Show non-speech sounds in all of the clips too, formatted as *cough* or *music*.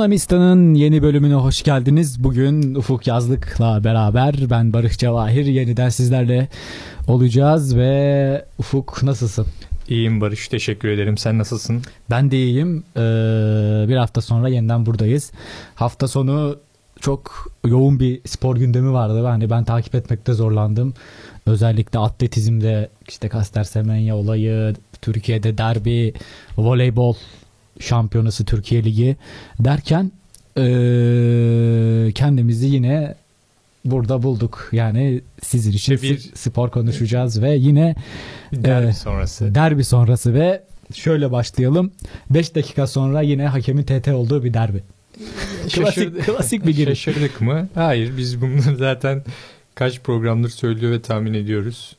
Zonamista'nın yeni bölümüne hoş geldiniz. Bugün Ufuk Yazlık'la beraber ben Barış Cevahir yeniden sizlerle olacağız ve Ufuk nasılsın? İyiyim Barış teşekkür ederim. Sen nasılsın? Ben de iyiyim. Ee, bir hafta sonra yeniden buradayız. Hafta sonu çok yoğun bir spor gündemi vardı. Hani ben takip etmekte zorlandım. Özellikle atletizmde işte Kaster Semenya olayı, Türkiye'de derbi, voleybol şampiyonası Türkiye Ligi derken ee, kendimizi yine burada bulduk. Yani sizin için İşte bir- spor konuşacağız ve yine Derbi Ee, sonrası. derbi sonrası ve şöyle başlayalım. 5 dakika sonra yine hakemin TT olduğu bir derbi. *laughs* klasik, klasik bir giriş. Şaşırdık mı? Hayır biz bunu *laughs* zaten kaç programdır söylüyor ve tahmin ediyoruz.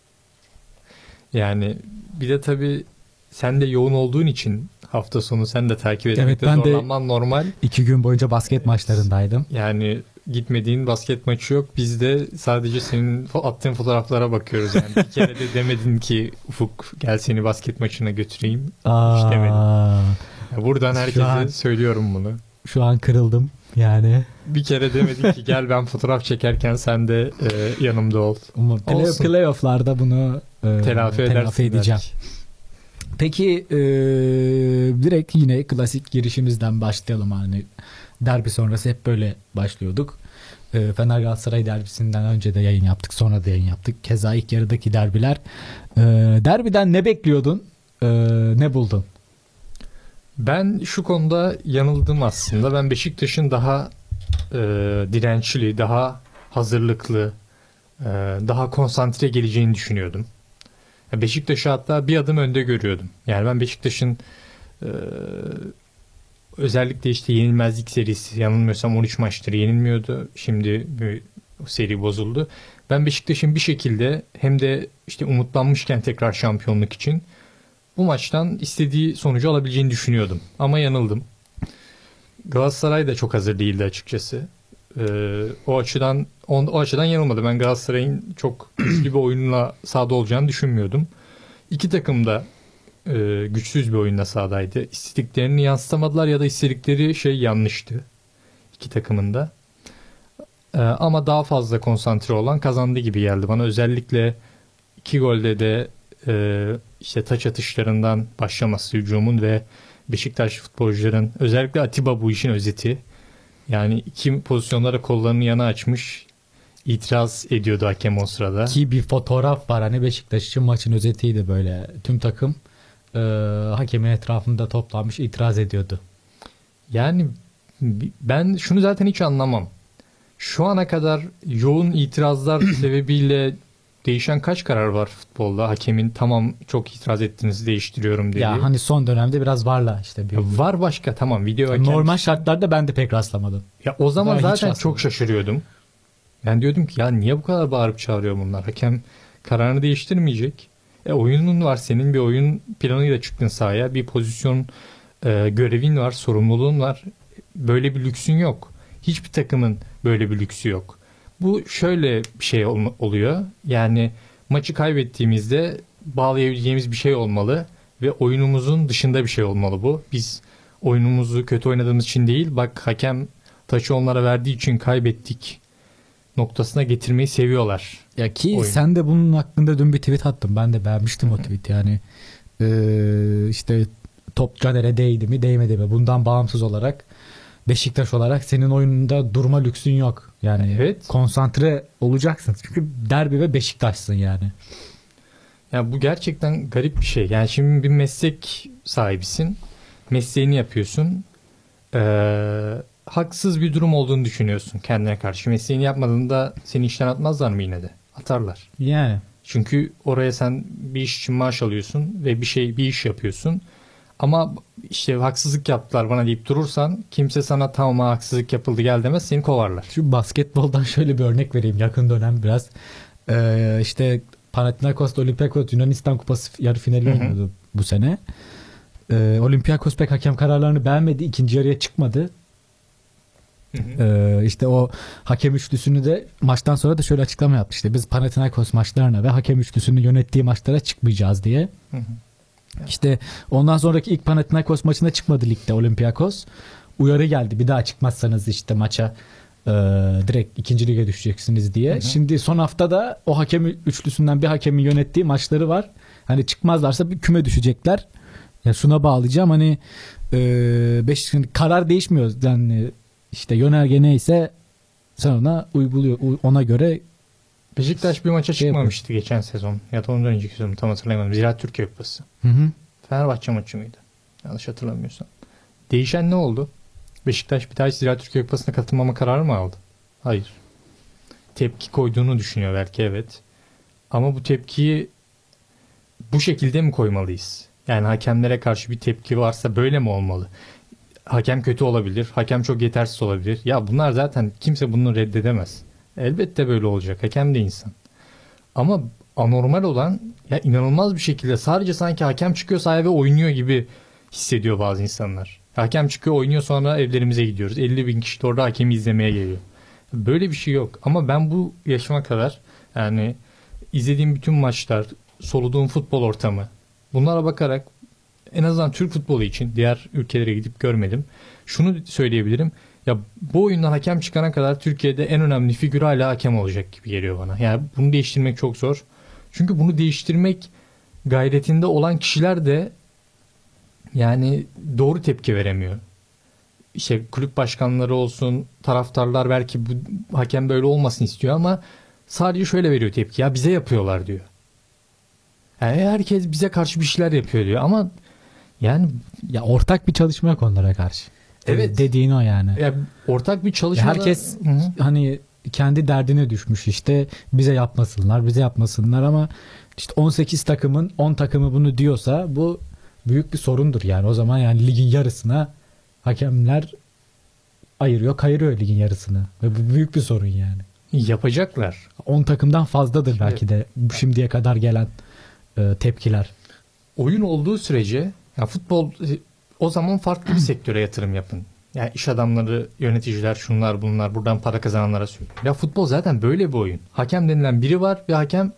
Yani bir de tabii sen de yoğun olduğun için hafta sonu sen de takip etmekte ben de- zorlanman normal. İki gün boyunca basket maçlarındaydım. Yani gitmediğin basket maçı yok. Biz de sadece senin attığın fotoğraflara bakıyoruz. Yani bir kere de demedin ki Ufuk gel seni basket maçına götüreyim. Aa, demedim. Ya Buradan Şu herkese an- söylüyorum bunu. Şu an kırıldım yani. Bir kere demedin ki gel ben fotoğraf çekerken sen de e, yanımda ol. Ama play, playoff'larda bunu e, Telafi edersin edeceğim. belki. Peki e, direkt yine klasik girişimizden başlayalım hani derbi sonrası hep böyle başlıyorduk. E, Fener Galatasaray derbisinden önce de yayın yaptık sonra da yayın yaptık. Keza ilk yarıdaki derbiler. E, derbiden ne bekliyordun? E, ne buldun? Ben şu konuda yanıldım aslında. Ben Beşiktaş'ın daha e, dirençli, daha hazırlıklı, e, daha konsantre geleceğini düşünüyordum. Beşiktaş'ı hatta bir adım önde görüyordum. Yani ben Beşiktaş'ın e, özellikle işte yenilmezlik serisi yanılmıyorsam 13 maçtır yenilmiyordu. Şimdi bir seri bozuldu. Ben Beşiktaş'ın bir şekilde hem de işte umutlanmışken tekrar şampiyonluk için bu maçtan istediği sonucu alabileceğini düşünüyordum. Ama yanıldım. Galatasaray da çok hazır değildi açıkçası. Ee, o açıdan on, o açıdan yanılmadı. Ben Galatasaray'ın çok güçlü bir oyunla sahada olacağını düşünmüyordum. İki takım da e, güçsüz bir oyunla sahadaydı. İstediklerini yansıtamadılar ya da istedikleri şey yanlıştı. İki takımın da. Ee, ama daha fazla konsantre olan kazandı gibi geldi bana. Özellikle iki golde de e, işte taç atışlarından başlaması hücumun ve Beşiktaş futbolcuların özellikle Atiba bu işin özeti. Yani iki pozisyonlara kollarını yana açmış itiraz ediyordu hakem o sırada. Ki bir fotoğraf var hani Beşiktaş için maçın özetiydi böyle. Tüm takım e, hakemin etrafında toplanmış itiraz ediyordu. Yani ben şunu zaten hiç anlamam. Şu ana kadar yoğun itirazlar *clears throat* sebebiyle değişen kaç karar var futbolda? Hakemin tamam çok itiraz ettiniz değiştiriyorum dedi. Ya hani son dönemde biraz varla işte bir Ya var başka tamam video hakem. Normal şartlarda ben de pek rastlamadım. Ya o zaman Ben zaten çok şaşırıyordum. Ben diyordum ki ya niye bu kadar bağırıp çağırıyor bunlar? Hakem kararını değiştirmeyecek. E oyunun var senin bir oyun planıyla çıktın sahaya. Bir pozisyon e, görevin var, sorumluluğun var. Böyle bir lüksün yok. Hiçbir takımın böyle bir lüksü yok. Bu şöyle bir şey ol- oluyor. Yani maçı kaybettiğimizde bağlayabileceğimiz bir şey olmalı ve oyunumuzun dışında bir şey olmalı bu. Biz oyunumuzu kötü oynadığımız için değil, bak hakem taçı onlara verdiği için kaybettik noktasına getirmeyi seviyorlar. Ya ki Oyun. sen de bunun hakkında dün bir tweet attın. Ben de beğenmiştim o tweet yani. Ee, işte top Caner'e değdi mi değmedi mi? Bundan bağımsız olarak Beşiktaş olarak senin oyununda durma lüksün yok. Yani Evet. konsantre olacaksın. Çünkü derbi ve Beşiktaş'sın yani. Ya bu gerçekten garip bir şey. Yani şimdi bir meslek sahibisin. Mesleğini yapıyorsun. Ee, haksız bir durum olduğunu düşünüyorsun kendine karşı. Mesleğini yapmadığında seni işten atmazlar mı yine de? Atarlar. Yani Çünkü oraya sen bir iş için maaş alıyorsun ve bir şey bir iş yapıyorsun. Ama işte haksızlık yaptılar bana deyip durursan kimse sana tamam ha, haksızlık yapıldı gel demez seni kovarlar. Şu basketboldan şöyle bir örnek vereyim yakın dönem biraz. Ee, işte Panathinaikos Olympiakos Yunanistan Kupası yarı finali Hı hı. oynadı bu sene. Ee, Olympiakos pek hakem kararlarını beğenmedi. ikinci yarıya çıkmadı. Ee, işte o hakem üçlüsünü de maçtan sonra da şöyle açıklama yaptı. İşte biz Panathinaikos maçlarına ve hakem üçlüsünü yönettiği maçlara çıkmayacağız diye. Hı hı. İşte ondan sonraki ilk Panathinaikos maçına çıkmadı ligde Olympiakos. uyarı geldi. Bir daha çıkmazsanız işte maça e, direkt ikinci lige düşeceksiniz diye. Hı hı. Şimdi son hafta da o hakem üçlüsünden bir hakemin yönettiği maçları var. Hani çıkmazlarsa bir küme düşecekler. Ya şuna bağlayacağım hani e, beş, karar değişmiyor. Yani işte yönerge neyse sen ona uyguluyor. Ona göre Beşiktaş bir maça Şey çıkmamıştı geçen sezon. Ya da ondan önceki sezon tam hatırlayamadım. Ziraat Türkiye Kupası. hı hı. Fenerbahçe maçı mıydı? Yanlış hatırlamıyorsam. Değişen ne oldu? Beşiktaş bir daha Ziraat Türkiye Kupası'na katılmama kararı mı aldı? Hayır. Tepki koyduğunu düşünüyor belki evet. Ama bu tepkiyi bu şekilde mi koymalıyız? Yani hakemlere karşı bir tepki varsa böyle mi olmalı? Hakem kötü olabilir, hakem çok yetersiz olabilir. Ya bunlar zaten kimse bunu reddedemez. Elbette böyle olacak. Hakem de insan. Ama anormal olan ya inanılmaz bir şekilde sadece sanki hakem çıkıyor sahaya ve oynuyor gibi hissediyor bazı insanlar. Hakem çıkıyor oynuyor sonra evlerimize gidiyoruz. 50 bin kişi de orada hakemi izlemeye geliyor. Böyle bir şey yok. Ama ben bu yaşıma kadar yani izlediğim bütün maçlar, soluduğum futbol ortamı bunlara bakarak en azından Türk futbolu için diğer ülkelere gidip görmedim. Şunu söyleyebilirim. Ya bu oyundan hakem çıkana kadar Türkiye'de en önemli figür hala hakem olacak gibi geliyor bana. Yani bunu değiştirmek çok zor. Çünkü bunu değiştirmek gayretinde olan kişiler de yani doğru tepki veremiyor. İşte kulüp başkanları olsun, taraftarlar belki bu hakem böyle olmasın istiyor ama sadece şöyle veriyor tepki. Ya bize yapıyorlar diyor. Yani herkes bize karşı bir şeyler yapıyor diyor ama yani ya ortak bir çalışma yok onlara karşı. Evet. Dediğin o yani. ya ortak bir çalışma herkes hani kendi derdine düşmüş işte bize yapmasınlar bize yapmasınlar ama işte 18 takımın 10 takımı bunu diyorsa bu büyük bir sorundur yani o zaman yani ligin yarısına hakemler ayırıyor kayırıyor ligin yarısını ve bu büyük bir sorun yani. yapacaklar. 10 takımdan fazladır Şimdi- belki de bu şimdiye kadar gelen e, tepkiler. oyun olduğu sürece ya futbol o zaman farklı bir sektöre yatırım yapın. Yani iş adamları, yöneticiler, şunlar bunlar buradan para kazananlara söylüyor. Ya futbol zaten böyle bir oyun. Hakem denilen biri var ve hakem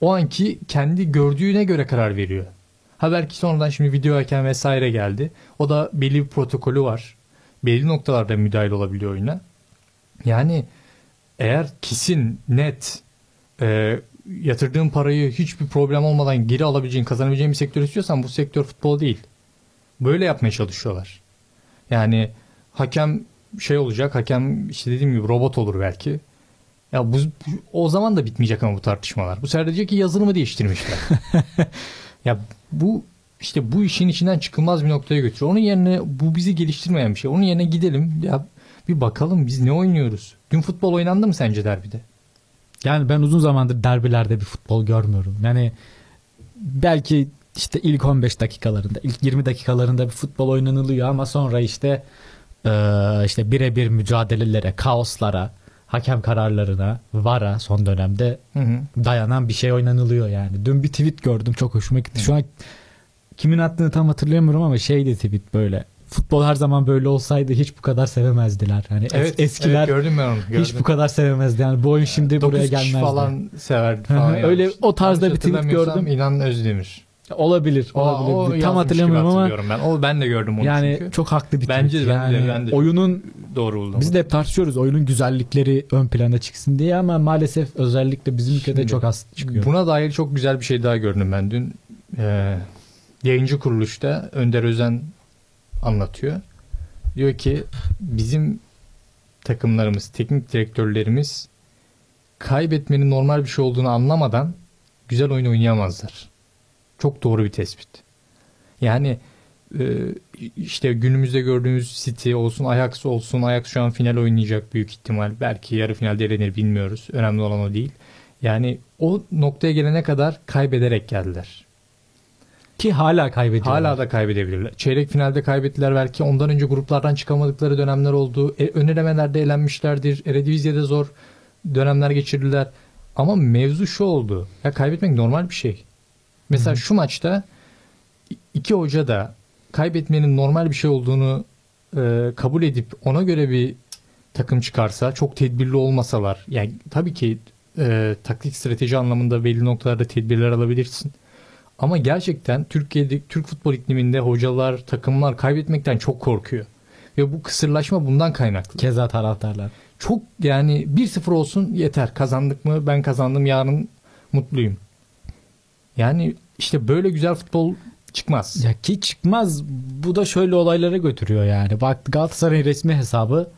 o anki kendi gördüğüne göre karar veriyor. Ha belki sonradan şimdi video hakem vesaire geldi. O da belli bir protokolü var. Belli noktalarda müdahale olabiliyor oyuna. Yani eğer kesin, net, e, yatırdığın parayı hiçbir problem olmadan geri alabileceğin, kazanabileceğin bir sektör istiyorsan bu sektör futbol değil. Böyle yapmaya çalışıyorlar. Yani hakem şey olacak, hakem işte dediğim gibi robot olur belki. Ya bu o zaman da bitmeyecek ama bu tartışmalar. Bu sefer diyecek ki yazılımı değiştirmişler. *laughs* ya bu işte bu işin içinden çıkılmaz bir noktaya götürüyor. Onun yerine bu bizi geliştirmeyen bir şey. Onun yerine gidelim ya bir bakalım biz ne oynuyoruz. Dün futbol oynandı mı sence derbide? Yani ben uzun zamandır derbilerde bir futbol görmüyorum. Yani belki işte ilk 15 dakikalarında, ilk 20 dakikalarında bir futbol oynanılıyor ama sonra işte eee, işte birebir mücadelelere, kaoslara, hakem kararlarına, VAR'a son dönemde Hı hı. dayanan bir şey oynanılıyor yani. Dün bir tweet gördüm çok hoşuma gitti. Şu an kimin attığını tam hatırlayamıyorum ama şeydi tweet böyle. Futbol her zaman böyle olsaydı hiç bu kadar sevemezdiler. Hani es- Evet, eskiler evet, gördüm ben onu. Gördüm. hiç bu kadar sevemezdi. Yani bu oyun şimdi Dokuz buraya gelmezdi. falan sever Hı falan. öyle o tarzda Yanlış bir tweet gördüm. İnan Özdemir. Olabilir, olabilir. o Tam hatırlamıyorum ama ben. O ben de gördüm onu yani çünkü. çok haklı bir Bence tweet. de, ben de, yani ben de. oyunun Doğru buldum. biz de hep tartışıyoruz oyunun güzellikleri ön plana çıksın diye ama maalesef özellikle bizim ülkede Şimdi çok az çıkıyor. Buna dair çok güzel bir şey daha gördüm ben dün. Ee, yayıncı kuruluşta Önder Özen anlatıyor. Diyor ki bizim takımlarımız, teknik direktörlerimiz kaybetmenin normal bir şey olduğunu anlamadan güzel oyun oynayamazlar. Çok doğru bir tespit. Yani e, işte günümüzde gördüğümüz City olsun, Ajax olsun. Ajax şu an final oynayacak büyük ihtimal. Belki yarı finalde elenir bilmiyoruz. Önemli olan o değil. Yani o noktaya gelene kadar kaybederek geldiler. Ki hala kaybediyorlar. Hala da kaybedebilirler. Çeyrek finalde kaybettiler belki. Ondan önce gruplardan çıkamadıkları dönemler oldu. E, ön elemelerde elenmişlerdir. Eredivisie'de zor dönemler geçirdiler. Ama mevzu şu oldu. Ya kaybetmek normal bir şey. Mesela Hı hı. şu maçta iki hoca da kaybetmenin normal bir şey olduğunu e, kabul edip ona göre bir takım çıkarsa çok tedbirli olmasalar yani tabii ki e, taktik strateji anlamında belli noktalarda tedbirler alabilirsin. Ama gerçekten Türkiye'de Türk futbol ikliminde hocalar, takımlar kaybetmekten çok korkuyor. Ve bu kısırlaşma bundan kaynaklı. Keza taraftarlar. Çok yani 1-0 olsun yeter. Kazandık mı ben kazandım yarın mutluyum. Yani işte böyle güzel futbol çıkmaz. Ya ki çıkmaz. Bu da şöyle olaylara götürüyor yani. Bak Galatasaray'ın resmi hesabı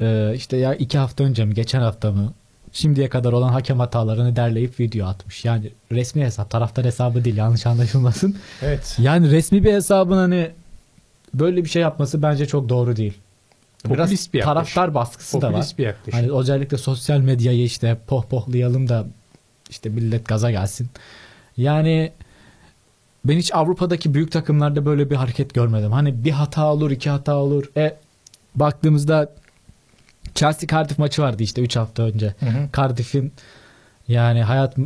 e, işte ya iki hafta önce mi geçen hafta mı şimdiye kadar olan hakem hatalarını derleyip video atmış. Yani resmi hesap taraftar hesabı değil yanlış anlaşılmasın. Evet. Yani resmi bir hesabın hani böyle bir şey yapması bence çok doğru değil. Biraz Popülist bir yaklaşım. taraftar baskısı da var. Popülist bir yaklaşım. Hani özellikle sosyal medyayı işte pohpohlayalım da işte millet gaza gelsin. Yani ben hiç Avrupa'daki büyük takımlarda böyle bir hareket görmedim. Hani bir hata olur, iki hata olur. E baktığımızda Chelsea Cardiff maçı vardı işte 3 hafta önce. Hı hı. Cardiff'in yani hayat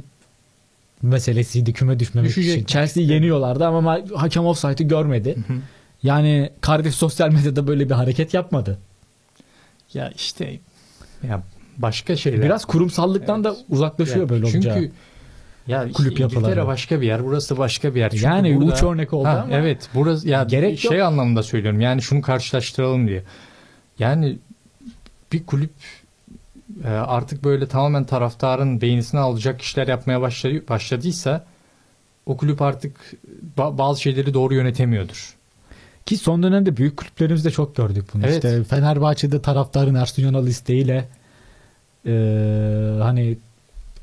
meselesiydi küme düşmemek Düşecek. için. Chelsea'yi yeniyorlardı ama ma- hakem offside'ı görmedi. Hı hı. Yani Cardiff sosyal medyada böyle bir hareket yapmadı. Ya işte ya başka şeyler. Biraz kurumsallıktan da uzaklaşıyor Ya böyle olunca. Çünkü ya Kulüp yapıları. İngiltere başka bir yer, burası başka bir yer. Çünkü yani burada- uç örnek oldu Ha, ama evet, burası ya Gerek şey yok. anlamında söylüyorum. Yani şunu karşılaştıralım diye. Yani bir kulüp e, artık böyle tamamen taraftarın beğenisini alacak işler yapmaya başladı, başladıysa o kulüp artık ba- bazı şeyleri doğru yönetemiyordur. ki son dönemde büyük kulüplerimizde çok gördük bunu. Evet. İşte Fenerbahçe'de taraftarın Ersun Yanal isteğiyle e, hani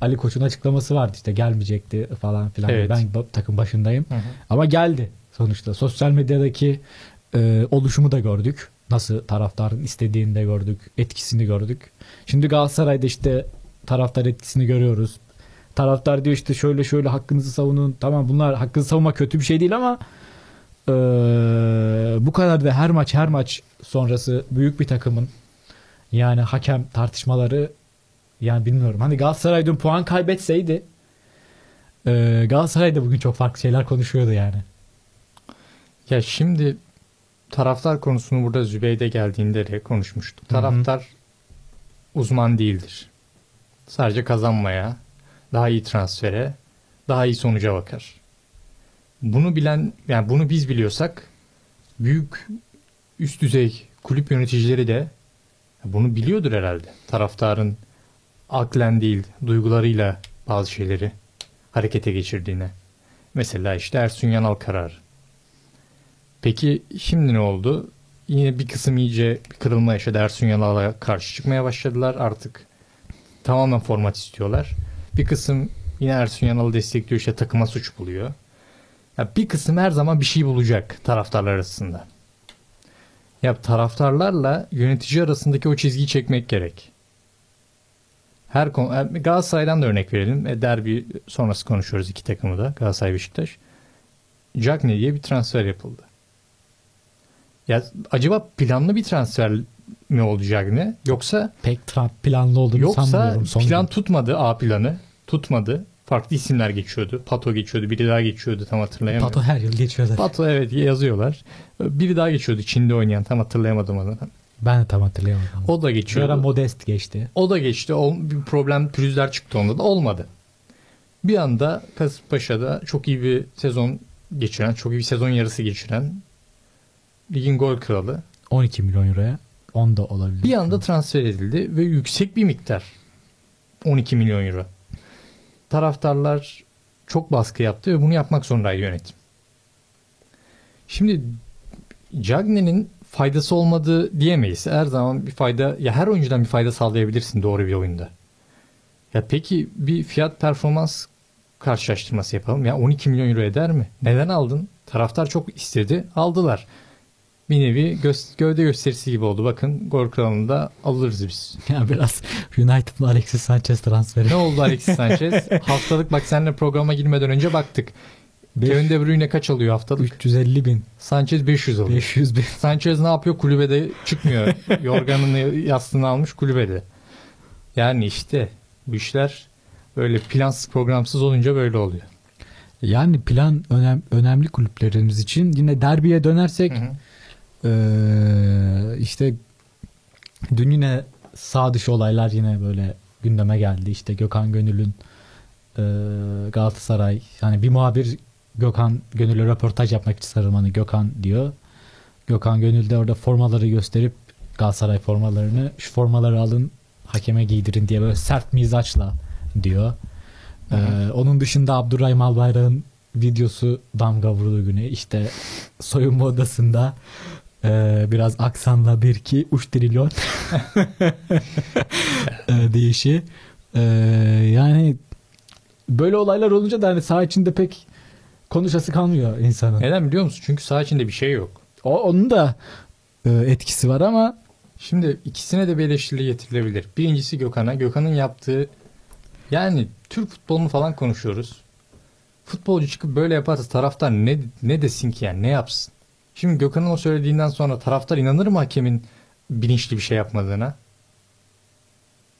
Ali Koç'un açıklaması vardı işte gelmeyecekti falan filan. Evet. Ben takım başındayım. Ama geldi sonuçta. Sosyal medyadaki e, oluşumu da gördük. Nasıl taraftarın istediğini de gördük. Etkisini gördük. Şimdi Galatasaray'da işte taraftar etkisini görüyoruz. Taraftar diyor işte şöyle şöyle hakkınızı savunun. Tamam bunlar hakkınızı savunmak kötü bir şey değil ama e, bu kadar da her maç her maç sonrası büyük bir takımın yani hakem tartışmaları yani bilmiyorum. Hani Galatasaray dün puan kaybetseydi e, Galatasaray da bugün çok farklı şeyler konuşuyordu yani. Ya şimdi taraftar konusunu burada Zübeyde geldiğinde de konuşmuştuk. Hı hı. Taraftar uzman değildir. Sadece kazanmaya, daha iyi transfere, daha iyi sonuca bakar. Bunu bilen, yani bunu biz biliyorsak büyük üst düzey kulüp yöneticileri de bunu biliyordur herhalde. Taraftarın aklen değil, duygularıyla bazı şeyleri harekete geçirdiğine. Mesela işte Ersun Yanal kararı. Peki şimdi ne oldu? Yine bir kısım iyice bir kırılma yaşadı. Ersun Yanal'a karşı çıkmaya başladılar. Artık tamamen format istiyorlar. Bir kısım yine Ersun Yanal'ı destekliyor. işte takıma suç buluyor. Ya bir kısım her zaman bir şey bulacak taraftarlar arasında. Ya taraftarlarla yönetici arasındaki o çizgiyi çekmek gerek. Her konu e, Galatasaray'dan da örnek verelim. E, derbi sonrası konuşuyoruz iki takımı da Galatasaray Beşiktaş. Cagney diye bir transfer yapıldı. Ya acaba planlı bir transfer mi oldu Cagney yoksa Pek tra- planlı olduğunu yoksa sanmıyorum. Son plan tutmadı A planı tutmadı. Farklı isimler geçiyordu. Pato geçiyordu. Biri daha geçiyordu tam hatırlayamıyorum. Pato her yıl geçiyor zaten. Pato evet yazıyorlar. Biri daha geçiyordu Çin'de oynayan tam hatırlayamadım adını. Ben de tam hatırlayamadım. O da Bir ara. Modest geçti. O da geçti. O, bir problem pürüzler çıktı onda da olmadı. Bir anda Kasımpaşa'da çok iyi bir sezon geçiren, çok iyi bir sezon yarısı geçiren ligin gol kralı 12 milyon euroya. 10 da olabilir. bir anda transfer edildi ve yüksek bir miktar. 12 milyon euro. Taraftarlar çok baskı yaptı ve bunu yapmak zorundaydı yönetim. Şimdi Cagney'nin faydası olmadığı diyemeyiz. Her zaman bir fayda ya her oyuncudan bir fayda sağlayabilirsin doğru bir oyunda. Ya peki bir fiyat performans karşılaştırması yapalım. Ya 12 milyon euro eder mi? Neden aldın? Taraftar çok istedi. Aldılar. Bir nevi gö- gövde gösterisi gibi oldu. Bakın gol kralında alırız biz. *laughs* Ya biraz United'lı Alexis Sanchez transferi. Ne oldu Alexis Sanchez? *laughs* haftalık bak seninle programa girmeden önce baktık. Kevin De Bruyne kaç alıyor haftalık? 350 bin. Sanchez 500 alıyor. 500 bin. Sanchez ne yapıyor? Kulübede çıkmıyor. *laughs* Yorganını yastığını almış kulübede. Yani işte bu işler böyle plansız programsız olunca böyle oluyor. Yani plan önem, önemli kulüplerimiz için. Yine derbiye dönersek Hı hı. eee, işte dün yine sağ dışı olaylar yine böyle gündeme geldi. İşte Gökhan Gönül'ün eee, Galatasaray yani bir muhabir Gökhan Gönül'e röportaj yapmak için sarılmanı Gökhan diyor. Gökhan Gönül de orada formaları gösterip Galatasaray formalarını şu formaları alın hakeme giydirin diye böyle sert mizaçla diyor. Ee, onun dışında Abdurrahim Albayrak'ın videosu damga vurduğu güne işte soyunma odasında e, biraz aksanla bir ki uç trilyon *laughs* e, deyişi. E, yani böyle olaylar olunca da hani saha içinde pek konuşası kalmıyor insanın. Neden biliyor musun? Çünkü saha içinde bir şey yok. O, onun da e, etkisi var ama Şimdi ikisine de bir eleştiri getirilebilir. Birincisi Gökhan'a. Gökhan'ın yaptığı yani Türk futbolunu falan konuşuyoruz. Futbolcu çıkıp böyle yaparsa taraftar ne ne desin ki yani ne yapsın? Şimdi Gökhan'ın o söylediğinden sonra taraftar inanır mı hakemin bilinçli bir şey yapmadığına?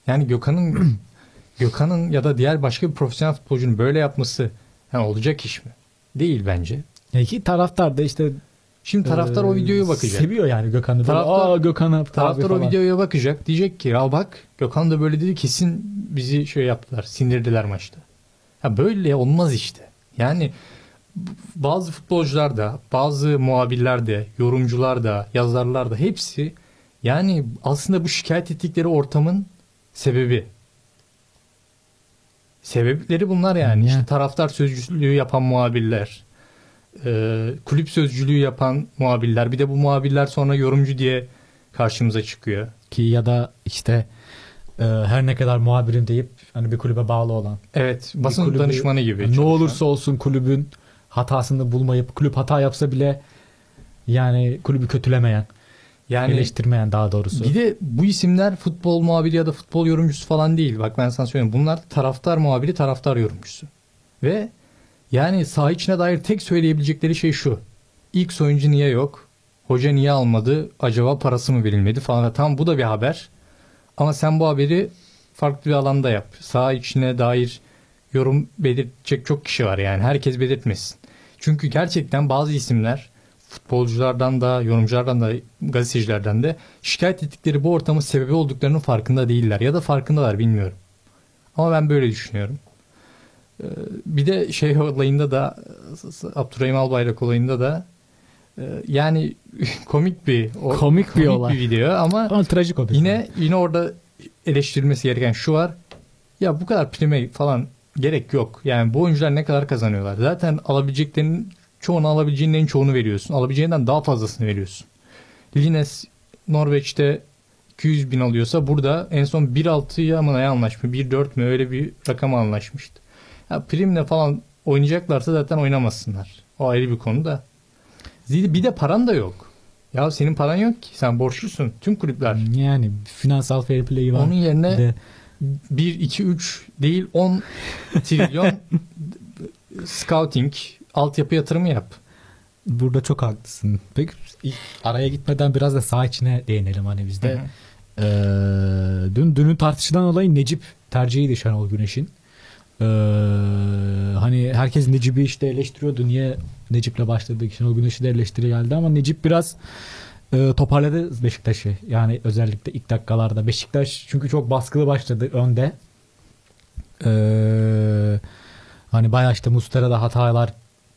Yani Gökhan'ın *clears throat* Gökhan'ın ya da diğer başka bir profesyonel futbolcunun böyle yapması yani olacak iş mi? Değil bence. ki taraftar da işte Şimdi taraftar o e, videoyu bakacak. Seviyor yani Gökhan'ı. Taraftar- Aa Gökhan'a Taraftar o videoya bakacak. Diyecek ki ya bak Gökhan da böyle dedi kesin bizi şey yaptılar. Sindirdiler maçta. Ya böyle olmaz işte. Yani bazı futbolcular da, bazı muhabirler de, yorumcular da, yazarlar da hepsi yani aslında bu şikayet ettikleri ortamın sebebi. Sebepleri bunlar yani. Ya. İşte taraftar sözcülüğü yapan muhabirler, e, kulüp sözcülüğü yapan muhabirler, bir de bu muhabirler sonra yorumcu diye karşımıza çıkıyor. ki ya da işte e, her ne kadar muhabirim deyip hani bir kulübe bağlı olan. Evet, basın kulübü- danışmanı gibi. ne çalışan. olursa olsun kulübün hatasını bulmayıp kulüp hata yapsa bile yani kulübü kötülemeyen, yani eleştirmeyen daha doğrusu. bir de bu isimler futbol muhabiri ya da futbol yorumcusu falan değil. Bak ben sana söyleyeyim. Bunlar taraftar muhabiri, taraftar yorumcusu. Ve yani saha içine dair tek söyleyebilecekleri şey şu. X oyuncu niye yok? Hoca niye almadı? Acaba parası mı verilmedi falan. Tamam bu da bir haber. Ama sen bu haberi farklı bir alanda yap. Saha içine dair yorum belirtecek çok kişi var yani. Herkes belirtmesin. Çünkü gerçekten bazı isimler futbolculardan da, yorumculardan da, gazetecilerden de şikayet ettikleri bu ortamın sebebi olduklarının farkında değiller. Ya da farkındalar bilmiyorum. Ama ben böyle düşünüyorum. Ee, Bir de şey olayında da Abdurrahim Albayrak olayında da e, yani *laughs* komik bir o- Komik bir olay. bir *laughs* video ama Ama trajik o da. Yine yine orada eleştirilmesi gereken şu var. Ya bu kadar prime falan gerek yok. Yani bu oyuncular ne kadar kazanıyorlar? Zaten alabileceklerinin çoğunu alabileceğinin en çoğunu veriyorsun. Alabileceğinden daha fazlasını veriyorsun. Lines Norveç'te 200 bin alıyorsa burada en son 1.6'ya mı ne anlaşmış? 1.4 mü öyle bir rakam anlaşmıştı. Ya primle falan oynayacaklarsa zaten oynamasınlar. O ayrı bir konu da. Bir de paran da yok. Ya senin paran yok ki. Sen borçlusun. Tüm kulüpler. yani finansal fair play var. Onun yerine de 1, 2, 3 değil 10 trilyon *laughs* scouting, altyapı yatırımı yap. burada çok haklısın. Peki araya gitmeden biraz da saha içine değinelim hani bizde. Hı hı. Ee, dün dünün tartışılan olay Necip tercihiydi Şenol Güneş'in. Ee, hani herkes Necip'i işte eleştiriyordu. Niye Necip'le başladık? Şenol Güneş'i de eleştiri geldi ama Necip biraz e, toparladı Beşiktaş'ı. Yani özellikle ilk dakikalarda. Beşiktaş çünkü çok baskılı başladı önde. Ee, hani bayağı işte Mustera'da hatalar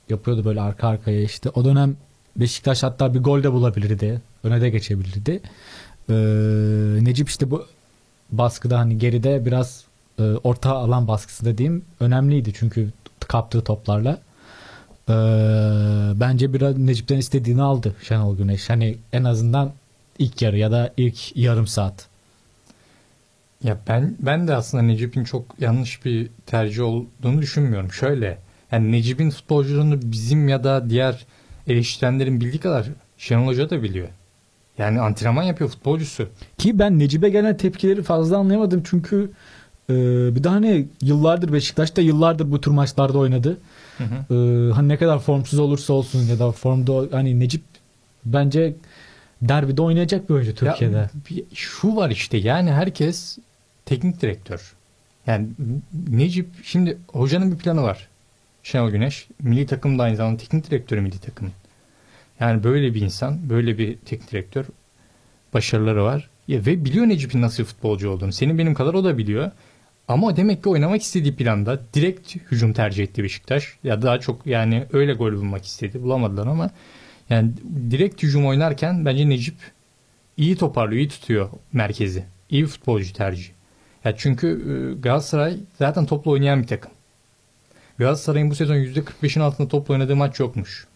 yapıyordu böyle arka arkaya işte. O dönem Beşiktaş hatta bir gol de bulabilirdi. Öne de geçebilirdi. Ee, Necip işte bu baskıda hani geride biraz e, orta alan baskısı dediğim önemliydi çünkü kaptığı toplarla. Ee, bence biraz Necip'ten istediğini aldı Şenol Güneş. Hani en azından ilk yarı ya da ilk yarım saat. Ya ben ben de aslında Necip'in çok yanlış bir tercih olduğunu düşünmüyorum. Şöyle yani Necip'in futbolculuğunu bizim ya da diğer eleştirenlerin bildiği kadar Şenol Hoca da biliyor. Yani antrenman yapıyor futbolcusu. Ki ben Necip'e gelen tepkileri fazla anlayamadım çünkü e, bir de hani yıllardır Beşiktaş'ta yıllardır bu tür maçlarda oynadı. Hı hı. Ee, hani ne kadar formsuz olursa olsun ya da formda hani Necip bence derbide oynayacak bir oyuncu Türkiye'de. Ya, bir- şu var işte yani herkes teknik direktör. Yani Necip şimdi hocanın bir planı var. Şenol Güneş milli takım da aynı zamanda teknik direktörü milli takım. Yani böyle bir insan, böyle bir teknik direktör başarıları var. Ya ve biliyor Necip'in nasıl futbolcu olduğunu. Senin benim kadar o da biliyor. Ama demek ki oynamak istediği planda direkt hücum tercih etti Beşiktaş. Ya daha çok yani öyle gol bulmak istedi. Bulamadılar ama Yani direkt hücum oynarken bence Necip iyi toparlıyor, iyi tutuyor merkezi. İyi futbolcu tercihi. Ya çünkü e, Galatasaray zaten topla oynayan bir takım. Galatasaray'ın bu sezon %45'in altında topla oynadığı maç yokmuş.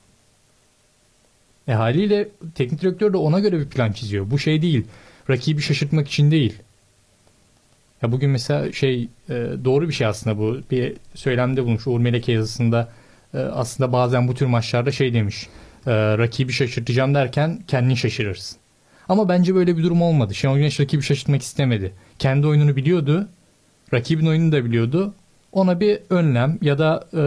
E haliyle teknik direktör de ona göre bir plan çiziyor. Bu şey değil. Rakibi şaşırtmak için değil. Ya bugün mesela şey e, doğru bir şey aslında bu. Bir söylemde bulmuş Uğur Meleke yazısında e, aslında bazen bu tür maçlarda şey demiş. E, rakibi şaşırtacağım derken kendini şaşırırsın. Ama bence böyle bir durum olmadı. Şenol Güneş rakibi şaşırtmak istemedi. Kendi oyununu biliyordu. Rakibin oyununu da biliyordu. Ona bir önlem ya da e,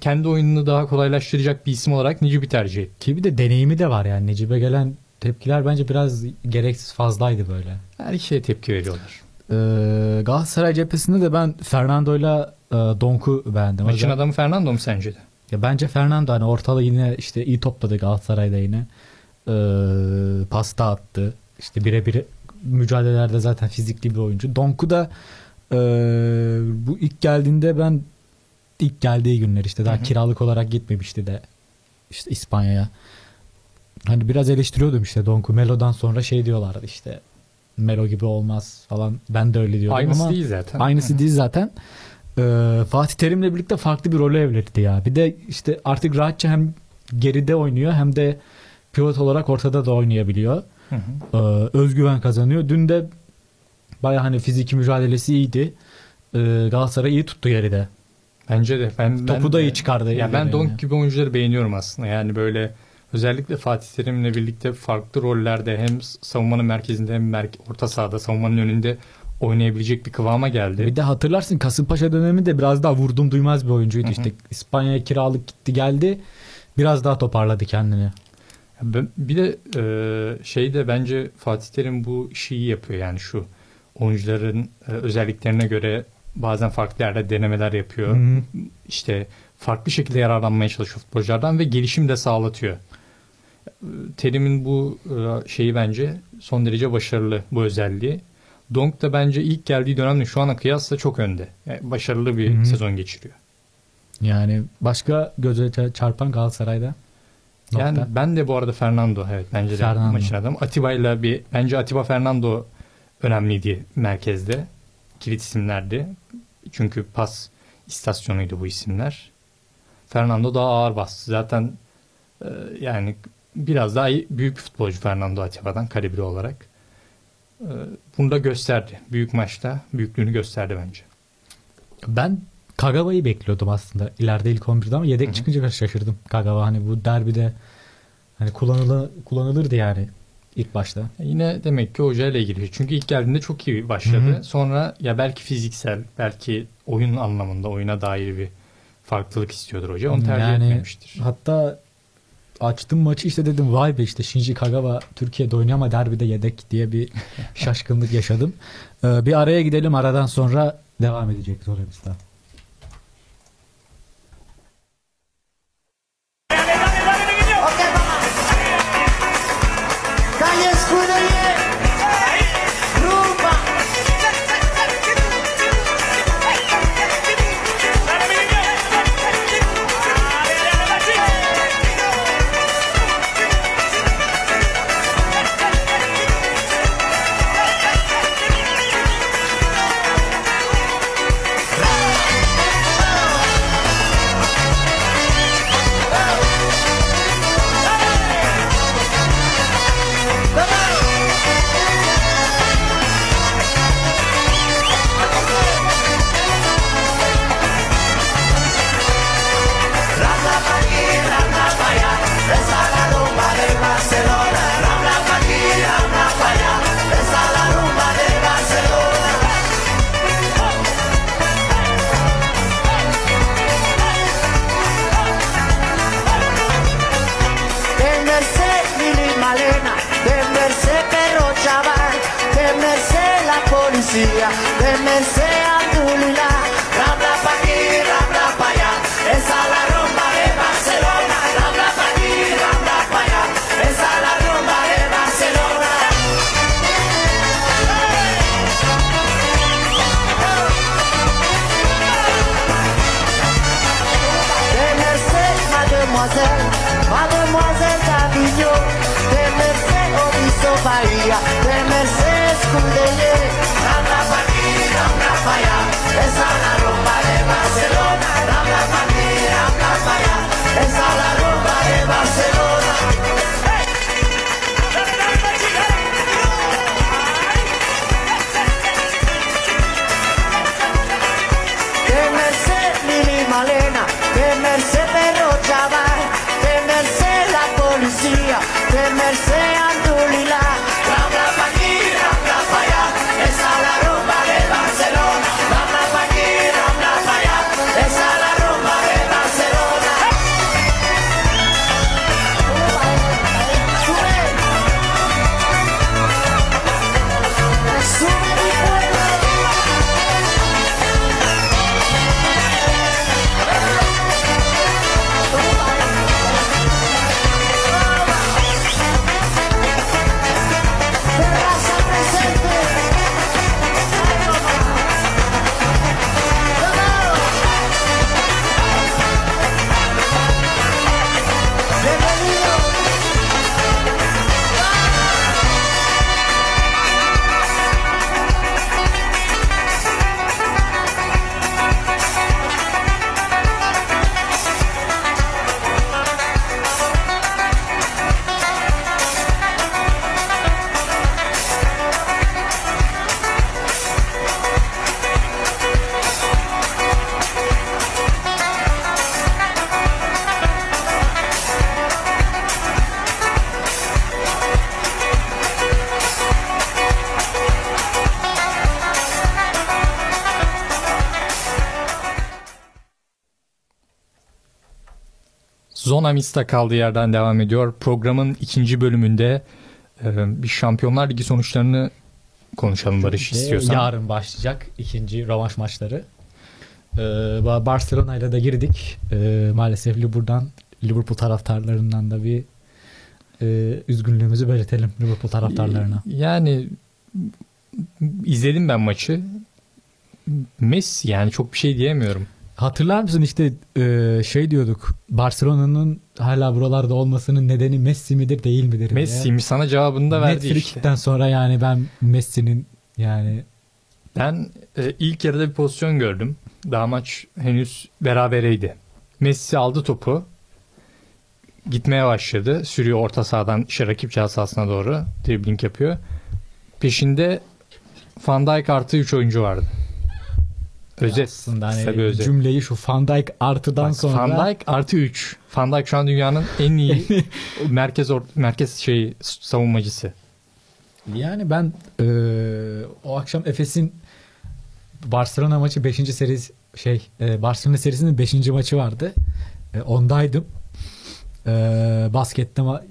kendi oyununu daha kolaylaştıracak bir isim olarak Necip'i tercih etti. Ki bir de deneyimi de var yani. Necip'e gelen tepkiler bence biraz gereksiz fazlaydı böyle. Her şeye tepki veriyorlar. Ee, Galatasaray cephesinde de ben Fernando'yla e, Donk'u beğendim. Maçın Özel- adamı Fernando mu sence de? Ya bence Fernando hani ortalığı yine işte iyi topladı Galatasaray'da yine. Ee, pasta attı. İşte birebir mücadelelerde zaten fizikli bir oyuncu. Donk'u da e, bu ilk geldiğinde ben ilk geldiği günler işte daha Hı hı. kiralık olarak gitmemişti de işte İspanya'ya. Hani biraz eleştiriyordum işte Donk'u Melo'dan sonra şey diyorlardı işte Melo gibi olmaz falan. Ben de öyle diyordum Aynısı ama değil zaten. Aynısı değil zaten. Ee, Fatih Terim'le birlikte farklı bir role evrildi ya. Bir de işte artık rahatça hem geride oynuyor hem de pivot olarak ortada da oynayabiliyor. Hı hı. Ee, özgüven kazanıyor. Dün de baya hani fiziki mücadelesi iyiydi. Ee, Galatasaray iyi tuttu geride. Bence de. Ben, ben Topu da de- iyi çıkardı. Ya ben yani. Donk gibi oyuncuları beğeniyorum aslında. Yani böyle özellikle Fatih Terim'le birlikte farklı rollerde hem savunmanın merkezinde hem merke- orta sahada savunmanın önünde oynayabilecek bir kıvama geldi. Bir de hatırlarsın Kasımpaşa döneminde biraz daha vurdum duymaz bir oyuncuydu. Hı hı. İşte İspanya'ya kiralık gitti geldi. Biraz daha toparladı kendini. Ben- Bir de e, şey de bence Fatih Terim bu işi iyi yapıyor yani şu oyuncuların e, özelliklerine göre bazen farklı yerde denemeler yapıyor. Hı hı. İşte farklı şekilde yararlanmaya çalışıyor futbolculardan ve gelişim de sağlatıyor. Terim'in bu e, şeyi bence son derece başarılı bu özelliği. Donk da bence ilk geldiği dönemle şu ana kıyasla çok önde. Yani başarılı bir Hı hı. sezon geçiriyor. Yani başka göze ça- çarpan Galatasaray'da. Nokta. Yani ben de bu arada Fernando evet bence de Fernando. maçın adamı. Atiba'yla bir bence Atiba Fernando önemliydi merkezde. Kilit isimlerdi. Çünkü pas istasyonuydu bu isimler. Fernando daha ağır bastı. Zaten e, yani biraz daha iyi- büyük bir futbolcu Fernando Atiba'dan kalibri olarak. E, bunu da gösterdi. Büyük maçta büyüklüğünü gösterdi bence. Ben Kagawa'yı bekliyordum aslında ileride ilk 11'de ama yedek Hı hı. çıkınca biraz şaşırdım. Kagawa hani bu derbide hani kullanılı, kullanılırdı yani ilk başta. E, Yine demek ki hocayla ilgili. Çünkü ilk geldiğinde çok iyi başladı. Hı hı. Sonra ya belki fiziksel, belki oyun anlamında oyuna dair bir farklılık istiyordur hoca. Onu tercih Yani etmemiştir. Hatta açtım maçı işte dedim vay be işte Shinji Kagawa Türkiye'de oynuyor ama derbide yedek diye bir *laughs* şaşkınlık yaşadım. Ee, bir araya gidelim aradan sonra devam edecek Zorabistan. Zona Mista kaldığı yerden devam ediyor. Programın ikinci bölümünde e, bir Şampiyonlar Ligi sonuçlarını konuşalım Barış istiyorsan. Yarın başlayacak ikinci rövanş maçları. Ee, Ba- Barcelona ile de girdik. Ee, maalesef Liverpool'dan Liverpool taraftarlarından da bir e, üzgünlüğümüzü belirtelim Liverpool taraftarlarına. Yani izledim ben maçı. Messi yani çok bir şey diyemiyorum. Hatırlar mısın işte e, şey diyorduk Barcelona'nın hala buralarda olmasının nedeni Messi midir değil midir? Messi mi sana cevabını da Net verdi işte. frikikten sonra yani ben Messi'nin yani Ben e, ilk yarıda bir pozisyon gördüm. Daha maç henüz berabereydi. Messi aldı topu. Gitmeye başladı. Sürüyor orta sahadan işte rakip cihaz sahasına doğru. Dribbling yapıyor. Peşinde Van Dijk artı 3 oyuncu vardı. Özet. aslında hani bir özet. cümleyi şu Van Dijk artıdan Bak, sonra Van Dijk artı 3. Van Dijk şu an dünyanın en iyi *laughs* merkez or- merkez şey savunmacısı. Yani ben e, o akşam Efes'in Barcelona maçı 5. serisi şey e, Barcelona serisinin 5. maçı vardı. E, ondaydım. E, baskette ma-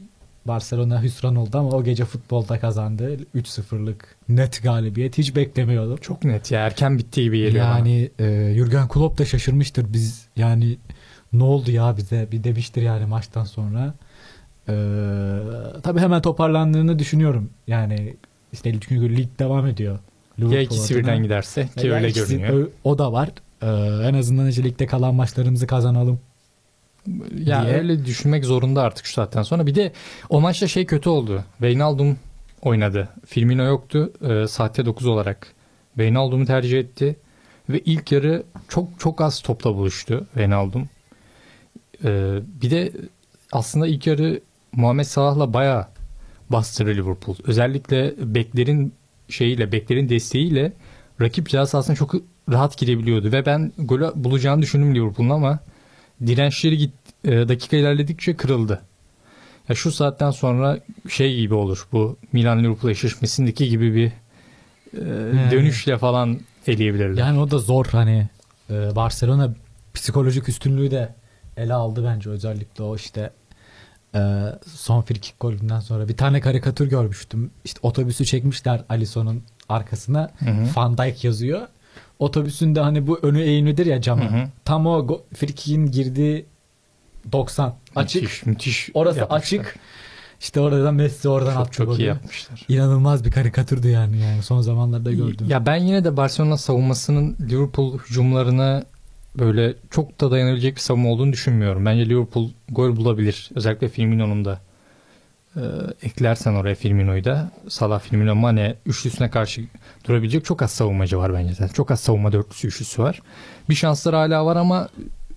Barcelona hüsran oldu ama o gece futbolda kazandı. 3-0'lık net galibiyet. Hiç beklemiyordum. Çok net ya erken bitti gibi geliyor bana. yani e, Jurgen Klopp da şaşırmıştır. Biz yani ne oldu ya bize bir demiştir yani maçtan sonra. E, tabii hemen toparlandığını düşünüyorum. Yani işte çünkü lig devam ediyor. Ya ikisi adına. birden giderse ki Ya öyle ikisi- görünüyor. O, o da var. E, en azından işte ligde kalan maçlarımızı kazanalım. Ya diye. öyle düşünmek zorunda artık şu saatten sonra. Bir de o maçta şey kötü oldu. Wijnaldum oynadı. Firmino yoktu. Ee, saatte 9 olarak. Wijnaldum'u tercih etti. Ve ilk yarı çok çok az topla buluştu Wijnaldum. Ee, bir de aslında ilk yarı Muhammed Salah'la bayağı bastırdı Liverpool. Özellikle beklerin şeyiyle, beklerin desteğiyle rakip ceza sahasına çok rahat girebiliyordu. Ve ben golü bulacağını düşündüm Liverpool'un ama dirençleri git, e, dakika ilerledikçe kırıldı. Ya şu saatten sonra şey gibi olur bu Milan Liverpool eşleşmesindeki gibi bir e, dönüşle falan eleyebilirler. Yani o da zor hani e, Barcelona psikolojik üstünlüğü de ele aldı bence özellikle o işte e, son frikik golünden sonra bir tane karikatür görmüştüm. İşte otobüsü çekmişler Alisson'un arkasına Hı hı. Van Dijk yazıyor. Otobüsün de hani bu önü eğimlidir ya camı. Hı hı. Tam o frikikin girdiği 90 açık. Müthiş, müthiş Orası yapmışlar. açık. İşte orada da Messi oradan Çok, attı çok iyi golü. yapmışlar. İnanılmaz bir karikatürdü yani yani son zamanlarda gördüm. Ya ben yine de Barcelona savunmasının Liverpool hücumlarına böyle çok da dayanabilecek bir savunma olduğunu düşünmüyorum. Bence Liverpool gol bulabilir. Özellikle Firmino'nun da e, eklersen oraya Firmino'yu da Salah, Firmino, Mane üçlüsüne karşı durabilecek çok az savunmacı var bence. zaten. Çok az savunma dörtlüsü üçlüsü var. Bir şansları hala var ama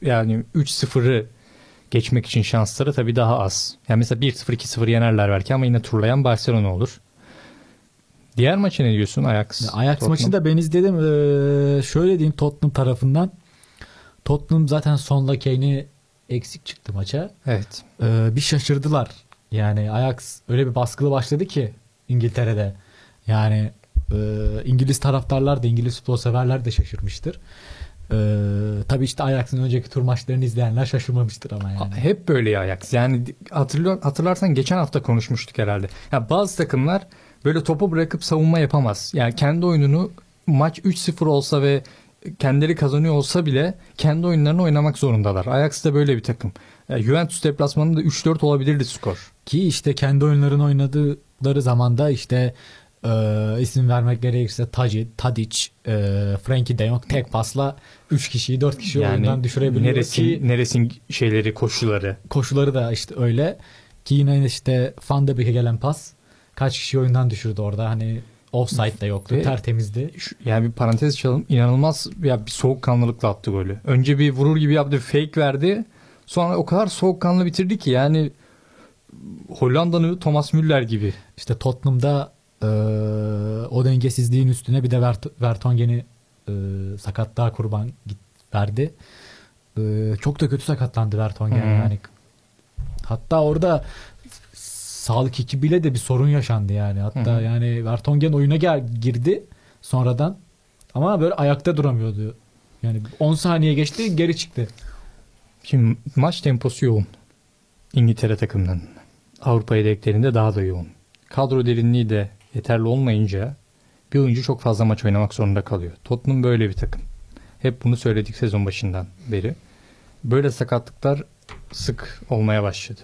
yani 3-0'ı geçmek için şansları tabii daha az. Yani mesela 1-0 2-0 yenerler belki ama yine turlayan Barcelona olur. Diğer maça ne diyorsun Ajax? Ajax Tottenham? maçını da ben izledim. Ee, şöyle diyeyim Tottenham tarafından. Tottenham zaten sonla Kane'i eksik çıktı maça. Evet. Ee, bir şaşırdılar. Yani Ajax öyle bir baskılı başladı ki İngiltere'de. Yani e, İngiliz taraftarlar da İngiliz futbol severler de şaşırmıştır. Ee, tabii işte Ajax'ın önceki tur maçlarını izleyenler şaşırmamıştır ama yani. Hep böyle ya Ajax. Yani hatırlıyor, hatırlarsan geçen hafta konuşmuştuk herhalde. Ya bazı takımlar böyle topu bırakıp savunma yapamaz. Yani kendi oyununu maç 3-0 olsa ve kendileri kazanıyor olsa bile kendi oyunlarını oynamak zorundalar. Ajax da böyle bir takım. Ya Juventus deplasmanında 3-4 olabilirdi skor. Ki işte kendi oyunlarını oynadıkları zaman da işte e, isim vermek gerekirse Taci, Tadic, e, Frankie de Jong tek pasla 3 kişiyi 4 kişi oyundan düşürebiliyor neresin, ki neresin şeyleri koşuları. koşuları da işte öyle ki yine işte Van de Beek'e gelen pas kaç kişi oyundan düşürdü orada hani offside de yoktu Ve- tertemizdi. Şu- yani bir parantez çalalım. İnanılmaz ya bir soğukkanlılıkla attı golü. Önce bir vurur gibi yaptı, fake verdi. Sonra o kadar soğukkanlı bitirdi ki yani Hollanda'nın Thomas Müller gibi. İşte Tottenham'da e, o dengesizliğin üstüne bir de Vert- Vertonghen'i e, sakatlığa kurban git, verdi. E, çok da kötü sakatlandı Vertonghen Hı. yani. Hatta orada sağlık ekibiyle de bir sorun yaşandı yani. Hatta hı. yani Vertonghen oyuna gel girdi sonradan ama böyle ayakta duramıyordu. Yani 10 saniye geçti geri çıktı. Şimdi maç temposu yoğun. İngiltere takımının. Avrupa yedeklerinde daha da yoğun. Kadro derinliği de yeterli olmayınca bir oyuncu çok fazla maç oynamak zorunda kalıyor. Tottenham böyle bir takım. Hep bunu söyledik sezon başından beri. Böyle sakatlıklar sık olmaya başladı.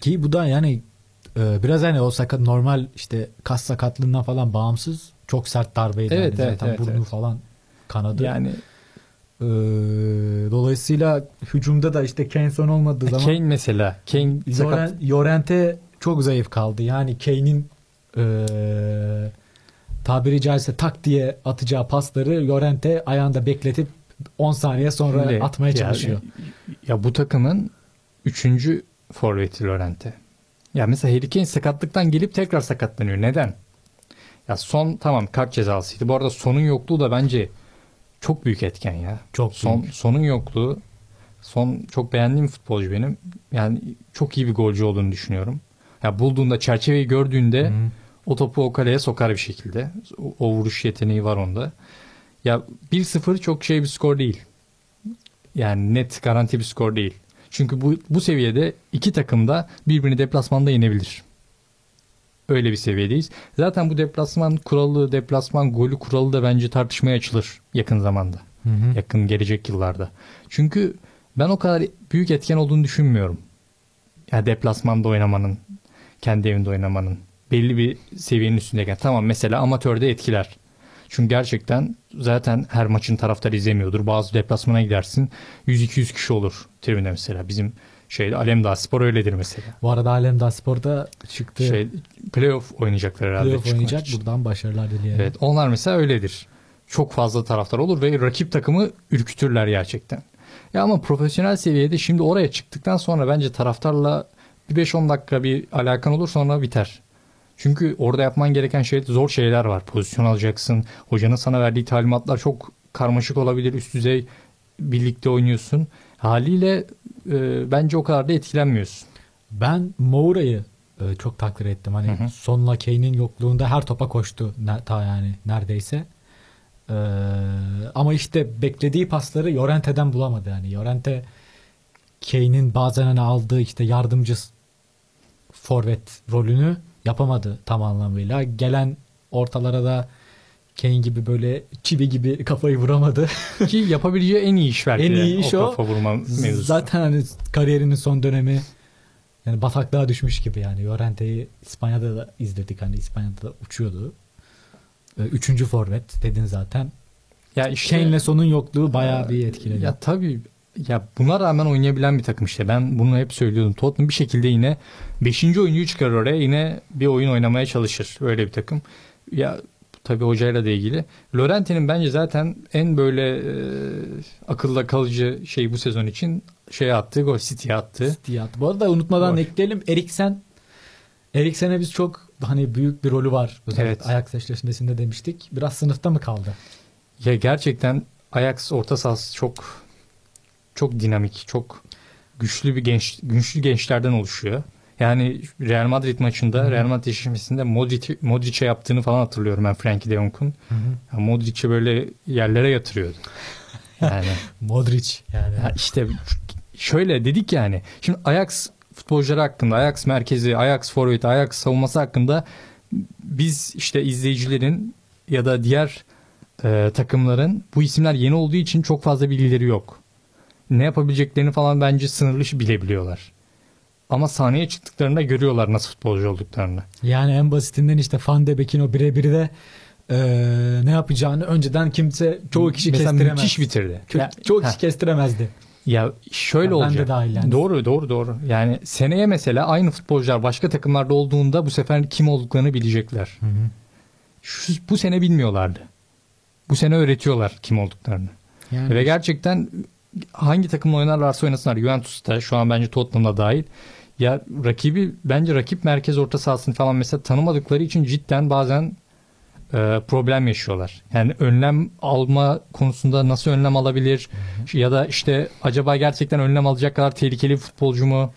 Ki bu da yani e, biraz hani o sakat normal işte kas sakatlığından falan bağımsız çok sert darbeydi. Evet, yani evet, zaten evet, burnu evet. falan kanadı. Yani E, dolayısıyla hücumda da işte Kane son olmadığı zaman Kane mesela. Kane. Yoren, Yorente çok zayıf kaldı. Yani Kane'in e, tabiri caizse tak diye atacağı pasları Yorente ayağında bekletip 10 saniye sonra Şimdi atmaya ya- çalışıyor. Ya, bu takımın üçüncü forveti Lorente. Ya mesela Harry Kane sakatlıktan gelip tekrar sakatlanıyor. Neden? Ya son tamam kart cezasıydı. Bu arada sonun yokluğu da bence çok büyük etken ya. Çok Son büyük. sonun yokluğu son çok beğendiğim futbolcu benim. Yani çok iyi bir golcü olduğunu düşünüyorum. Ya bulduğunda çerçeveyi gördüğünde Hı. o topu o kaleye sokar bir şekilde. O, o vuruş yeteneği var onda. Ya 1-0 çok şey bir skor değil. Yani net garanti bir skor değil. Çünkü bu bu seviyede iki takım da birbirini deplasmanda yenebilir. Öyle bir seviyedeyiz. Zaten bu deplasman kuralı, deplasman golü kuralı da bence tartışmaya açılır yakın zamanda. Hı hı. Yakın gelecek yıllarda. Çünkü ben o kadar büyük etken olduğunu düşünmüyorum. Ya deplasmanda oynamanın, kendi evinde oynamanın belli bir seviyenin üstündeyken. Tamam mesela amatörde etkiler. Çünkü gerçekten zaten her maçın taraftarı izlemiyordur. Bazı deplasmana gidersin 100-200 kişi olur tribünde mesela. Bizim şeyde Alemdağ Spor öyledir mesela. Bu arada Alemdağ Spor'da çıktı. Şey playoff oynayacaklar herhalde. Playoff oynayacak. için. Buradan başarılar dileyelim. Evet onlar mesela öyledir. Çok fazla taraftar olur ve rakip takımı ürkütürler gerçekten. Ya ama profesyonel seviyede şimdi oraya çıktıktan sonra bence taraftarla bir 5-10 dakika bir alakan olur sonra biter. Çünkü orada yapman gereken şey zor şeyler var. Pozisyon alacaksın. Hocanın sana verdiği talimatlar çok karmaşık olabilir. Üst düzey birlikte oynuyorsun. Haliyle e, bence o kadar da etkilenmiyorsun. Ben Moura'yı e, çok takdir ettim. Hani Hı hı. sonla Kane'in yokluğunda her topa koştu. Ne, ta yani neredeyse. Ee, ama işte beklediği pasları Yorente'den bulamadı. Yani Yorente Kane'in bazen hani aldığı işte yardımcı forvet rolünü yapamadı tam anlamıyla. Gelen ortalara da Kane gibi böyle çivi gibi kafayı vuramadı. *laughs* Ki yapabileceği en iyi iş belki En iyi iş o. kafa vurma mevzusu. Zaten hani kariyerinin son dönemi yani bataklığa düşmüş gibi yani. Llorente'yi İspanya'da da izledik hani İspanya'da da uçuyordu. Ee, Üçüncü forvet dedin zaten. Ya işte Kane'le sonun yokluğu bayağı bir etkiledi. Ya tabii ya buna rağmen oynayabilen bir takım işte. Ben bunu hep söylüyordum. Tottenham bir şekilde yine 5. oyuncuyu çıkarır oraya yine bir oyun oynamaya çalışır. Öyle bir takım. Ya tabii hocayla da ilgili. Llorente'nin bence zaten en böyle e, akılda kalıcı şey bu sezon için şey attı. Gol City'ye attı. City attı. Bu arada unutmadan Gol. ekleyelim. Eriksen Eriksen'e biz çok hani büyük bir rolü var. Özellikle Evet. Ajax eşleşmesinde demiştik. Biraz sınıfta mı kaldı? Ya gerçekten Ajax orta sahası çok çok dinamik, çok güçlü bir genç güçlü gençlerden oluşuyor. Yani Real Madrid maçında, Real Madrid eşleşmesinde Modric, Modric'e yaptığını falan hatırlıyorum ben Frankie de Jong'un. Ya Modric'i böyle yerlere yatırıyordu. Yani *laughs* Modric yani. ya işte şöyle dedik yani. Şimdi Ajax futbolcuları hakkında, Ajax merkezi, Ajax forvet, Ajax savunması hakkında biz işte izleyicilerin ya da diğer e, takımların bu isimler yeni olduğu için çok fazla bilgileri yok. Ne yapabileceklerini falan bence sınırlı bilebiliyorlar. Ama sahneye çıktıklarında görüyorlar nasıl futbolcu olduklarını. Yani en basitinden işte Van de Beek'in o birebiri de eee, ne yapacağını önceden kimse çoğu kişi Mesela kestiremez. müthiş bitirdi. Kö- Ya- çoğu kişi Heh. kestiremezdi. Ya şöyle Ben de olacak. dahil yani. Doğru doğru doğru. Yani seneye mesela aynı futbolcular başka takımlarda olduğunda bu sefer kim olduklarını bilecekler. Şu, bu sene bilmiyorlardı. Bu sene öğretiyorlar kim olduklarını. Yani Ve gerçekten hangi takımla oynarlarsa oynasınlar. Juventus'ta şu an bence Tottenham'da dahil. Ya rakibi bence rakip merkez orta sahasını falan mesela tanımadıkları için cidden bazen e, problem yaşıyorlar. Yani önlem alma konusunda nasıl önlem alabilir ya da işte acaba gerçekten önlem alacak kadar tehlikeli bir futbolcu mu?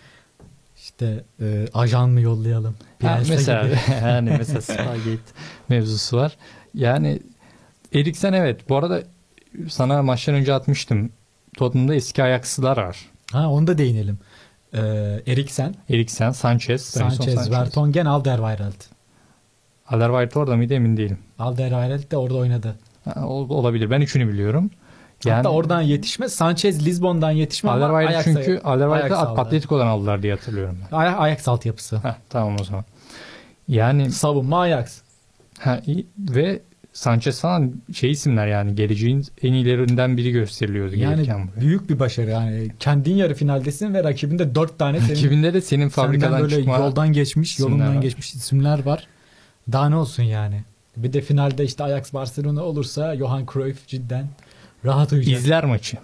işte eee, ajan mı yollayalım? Ha, mesela gibi. *laughs* yani mesela Spygate mevzusu var. Yani Eriksen evet. Bu arada sana maçtan önce atmıştım. Tottenham'da eski Ajax'lılar var. Ha onu da değinelim. Eee Eriksen, Eriksen, Sanchez, Davinson Sanchez, Vertonghen, Alderweireld. Alderweireld orada mıydı emin değilim. Alderweireld de orada oynadı. Ha, ol- olabilir. Ben üçünü biliyorum. Yani Hatta oradan yetişme. Sanchez Lisbon'dan yetişme ama Alderweireld Ajax'a- çünkü Alderweireld'i. Atletico'dan aldılar diye hatırlıyorum ben. Ay- Ajax altyapısı. Heh, tamam o zaman. Yani Savunma Ajax. ha, ve Sanchez falan şey isimler yani geleceğin en iyilerinden biri gösteriliyordu Yani gelirken buraya. büyük bir başarı yani. Kendin yarı finaldesin ve rakibinde dört tane senin, Rakibinde de senin fabrikadan böyle çıkma yoldan geçmiş, yolundan var. geçmiş isimler var. Daha ne olsun yani. Bir de finalde işte Ajax Barcelona olursa Johan Cruyff cidden rahat uyuyacak. izler maçı.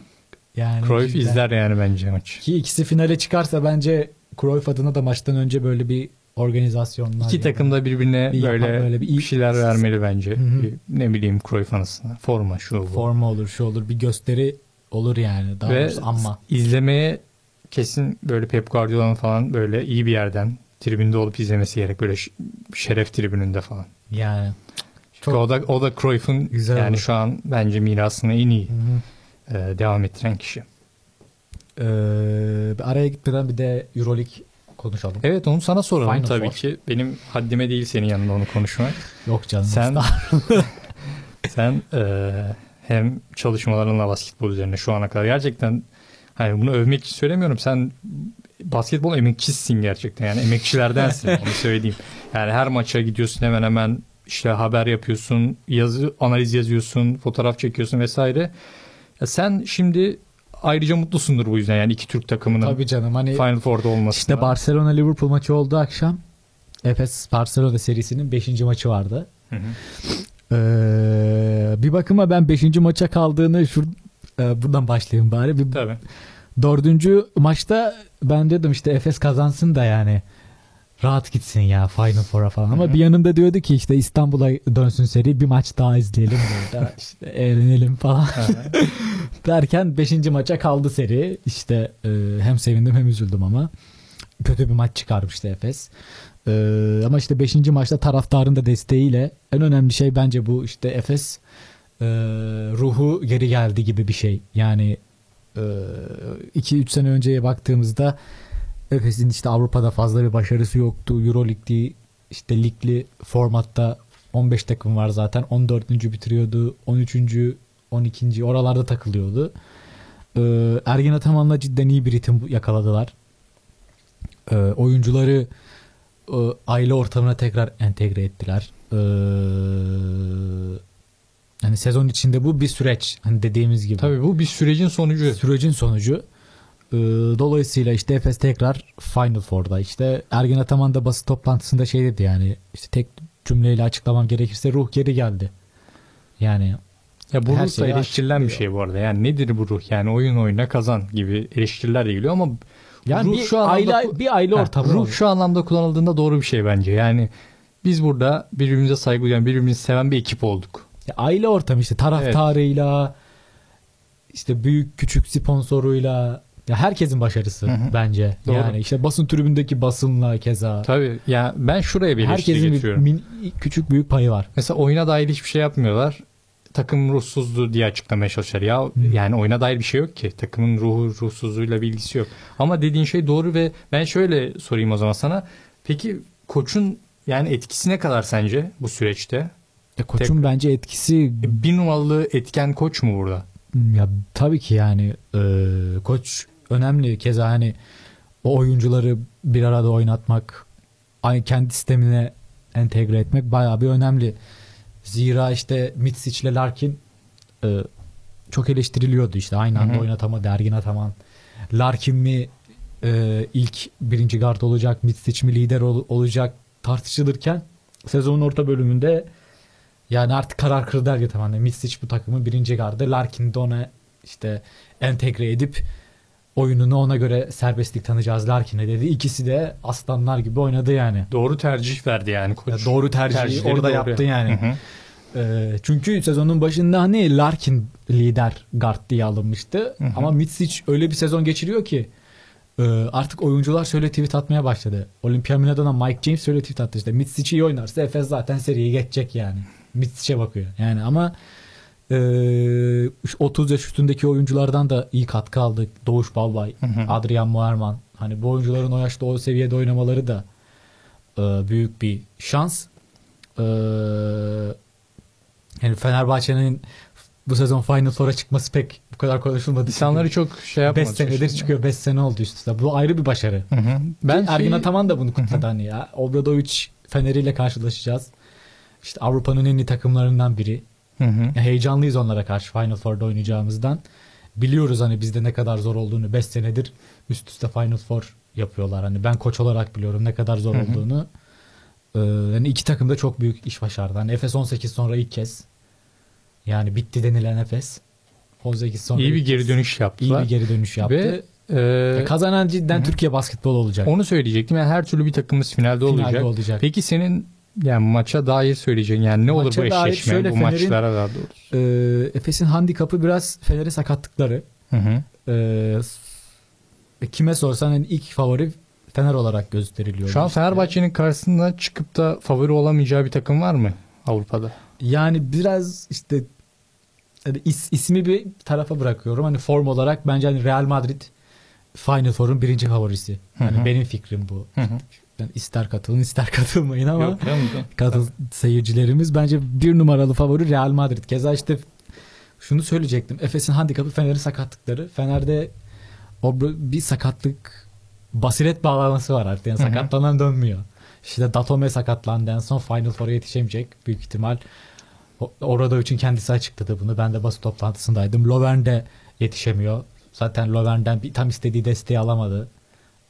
yani Cruyff cidden. izler yani bence maçı. Ki ikisi finale çıkarsa bence Cruyff adına da maçtan önce böyle bir organizasyonlar. İki ya da- takım da birbirine Bir böyle, böyle bir iyi- bir şeyler vermeli bence. Bir, ne bileyim Cruyff anısına. Forma şu bu. forma olur, şu olur, bir gösteri olur yani. Daha Ve doğrusu ama. izlemeye kesin böyle Pep Guardiola'nın falan böyle iyi bir yerden tribünde olup izlemesi gerek. Böyle şeref tribününde falan. Yani. Çünkü Çok- o da o da Cruyff'un yani olur. şu an bence mirasını en iyi e, devam ettiren kişi. Ee, araya gitmeden bir de Euroleague konuşalım. Evet onu sana soralım Final tabii Four. ki. Benim haddime değil senin yanında onu konuşmak. Yok canım. Sen *laughs* sen e, hem çalışmalarınla basketbol üzerine şu ana kadar gerçekten hani bunu övmek için söylemiyorum. Sen basketbol emekçisisin gerçekten. Yani emekçilerdensin *laughs* onu söyleyeyim. Yani her maça gidiyorsun hemen hemen işte haber yapıyorsun, yazı analiz yazıyorsun, fotoğraf çekiyorsun vesaire. Ya sen şimdi ayrıca mutlusundur bu yüzden yani iki Türk takımının Tabii canım hani Final Four'da olması. işte Barcelona Liverpool maçı oldu akşam. Efes Barcelona serisinin 5. maçı vardı. Ee, bir bakıma ben 5. maça kaldığını şur e, buradan başlayayım bari. Bir Tabii. dördüncü maçta ben dedim işte Efes kazansın da yani rahat gitsin ya Final Four'a falan. Ama bir yanımda diyordu ki işte İstanbul'a dönsün seri bir maç daha izleyelim burada *laughs* işte eğlenelim falan. *laughs* Derken 5. maça kaldı seri. İşte e, hem sevindim hem üzüldüm ama kötü bir maç çıkarmıştı Efes. E, ama işte 5. maçta taraftarın da desteğiyle en önemli şey bence bu işte Efes e, ruhu geri geldi gibi bir şey. Yani 2-3 sene önceye baktığımızda Efes'in işte Avrupa'da fazla bir başarısı yoktu. Euroleague'li işte ligli formatta 15 takım var zaten. 14. bitiriyordu. 13. 12. oralarda takılıyordu. Ee, Ergen Ataman'la cidden iyi bir ritim yakaladılar. Ee, oyuncuları e, aile ortamına tekrar entegre ettiler. Ee, hani sezon içinde bu bir süreç. Hani dediğimiz gibi. Tabii bu bir sürecin sonucu. Sürecin sonucu. Ee, dolayısıyla işte Efes tekrar Final Four'da. İşte Ergin Ataman da basın toplantısında şey dedi yani işte tek cümleyle açıklamam gerekirse ruh geri geldi. Yani Ya bu ruh da eleştirilen bir şey bu arada. Yani nedir bu ruh? Yani oyun oyuna kazan gibi eleştiriler de geliyor ama yani ruh bir şu anlamda aile bir aile ortamı. ruh oluyor. şu anlamda kullanıldığında doğru bir şey bence. Yani biz burada birbirimize saygı duyan, birbirimizi seven bir ekip olduk. Ya aile ortamı işte taraftarıyla işte büyük küçük sponsoruyla ya herkesin başarısı Hı hı. bence. Doğru. Yani işte basın tribündeki basınla keza. Tabii ya ben şuraya bir Herkesin bir min- küçük büyük payı var. Mesela oyuna dair hiçbir şey yapmıyorlar. Takım ruhsuzluğu diye açıklamaya çalışıyorlar. Ya yani oyuna dair bir şey yok ki. Takımın ruhu ruhsuzluğuyla bir ilgisi yok. Ama dediğin şey doğru ve ben şöyle sorayım o zaman sana. Peki koçun yani etkisi ne kadar sence bu süreçte? Ya koçun bence etkisi Bir numaralı etken koç mu burada? ya tabii ki yani e, koç önemli. Keza hani o oyuncuları bir arada oynatmak, aynı kendi sistemine entegre etmek bayağı bir önemli. Zira işte Mitsic ile Larkin e, çok eleştiriliyordu işte aynı anda Hı hı. oynatamadı Ergin Ataman. Larkin mi e, ilk birinci guard olacak, Mitsic mi lider ol- olacak tartışılırken sezonun orta bölümünde yani artık karar kırdı Ergin Ataman. Yani Mitsic bu takımın birinci gardı. Larkin de ona işte entegre edip oyununu ona göre serbestlik tanıyacağız Larkin'e dedi. İkisi de aslanlar gibi oynadı yani. Doğru tercih verdi yani koç. Ya doğru tercihi Tercihleri orada doğru. yaptı yani. Hı hı. Ee, çünkü sezonun başında hani Larkin lider guard diye alınmıştı. Hı hı. Ama Mitsic öyle bir sezon geçiriyor ki e, artık oyuncular şöyle tweet atmaya başladı. Olympia Milano'dan Mike James şöyle tweet attı işte. Mitsic iyi oynarsa Efes zaten seriyi geçecek yani. Mitsic'e bakıyor. Yani ama e, 30 yaş üstündeki oyunculardan da iyi katkı aldık. Doğuş Balbay, Hı hı. Adrian Muerman. Hani bu oyuncuların o yaşta o seviyede oynamaları da e, büyük bir şans. E, yani Fenerbahçe'nin bu sezon Final Four'a çıkması pek bu kadar konuşulmadı. İnsanları çok şey yapmadı. 5 senedir çıkıyor. 5 sene oldu üst üste. Bu ayrı bir başarı. Hı hı. Ben Ergin şey- Ataman da bunu kutladı hani ya. Obradovic Fener'iyle karşılaşacağız. İşte Avrupa'nın en iyi takımlarından biri. Hı hı. Heyecanlıyız onlara karşı Final Four'da oynayacağımızdan. Biliyoruz hani bizde ne kadar zor olduğunu. 5 senedir üst üste Final Four yapıyorlar. Hani ben koç olarak biliyorum ne kadar zor Hı hı. olduğunu. Ee, yani iki takım da çok büyük iş başardı. Hani Efes 18 sonra ilk kez. Yani bitti denilen Efes. 18 sonra İyi bir geri dönüş iyi yaptılar. bir geri dönüş yaptı. Ve e, Ya kazanan cidden hı. Türkiye basketbol olacak. onu söyleyecektim. Yani her türlü bir takımımız finalde, Finalde olacak. olacak. Peki senin yani maça dair söyleyeceğin yani ne olur Maça bu dair eşleşme şöyle bu Fener'in- maçlara daha doğrusu. Ee, Efes'in handikapı biraz Fener'e sakatlıkları. Hı hı. Ee, s- kime sorsan hani ilk favori Fener olarak gösteriliyor. Şu an işte. Fenerbahçe'nin karşısında çıkıp da favori olamayacağı bir takım var mı Avrupa'da? Yani biraz işte hani is- ismi bir tarafa bırakıyorum. Hani form olarak bence hani Real Madrid Final Four'un birinci favorisi. Hı Hani hı. benim fikrim bu. Hı hı. Yani ister katılın ister *laughs* katılmayın ama Yok canım, yok. katıl seyircilerimiz bence bir numaralı favori Real Madrid. Keza işte şunu söyleyecektim. Efes'in handikapı Fener'in sakatlıkları. Fener'de o bir sakatlık basiret bağlaması var artık. Yani sakatlanan dönmüyor. İşte Datome sakatlandı en son Final Four'a yetişemeyecek büyük ihtimal. Orada için kendisi açıkladı bunu. Ben de basın toplantısındaydım. Lovern de yetişemiyor. Zaten Lovern'den bir, tam istediği desteği alamadı.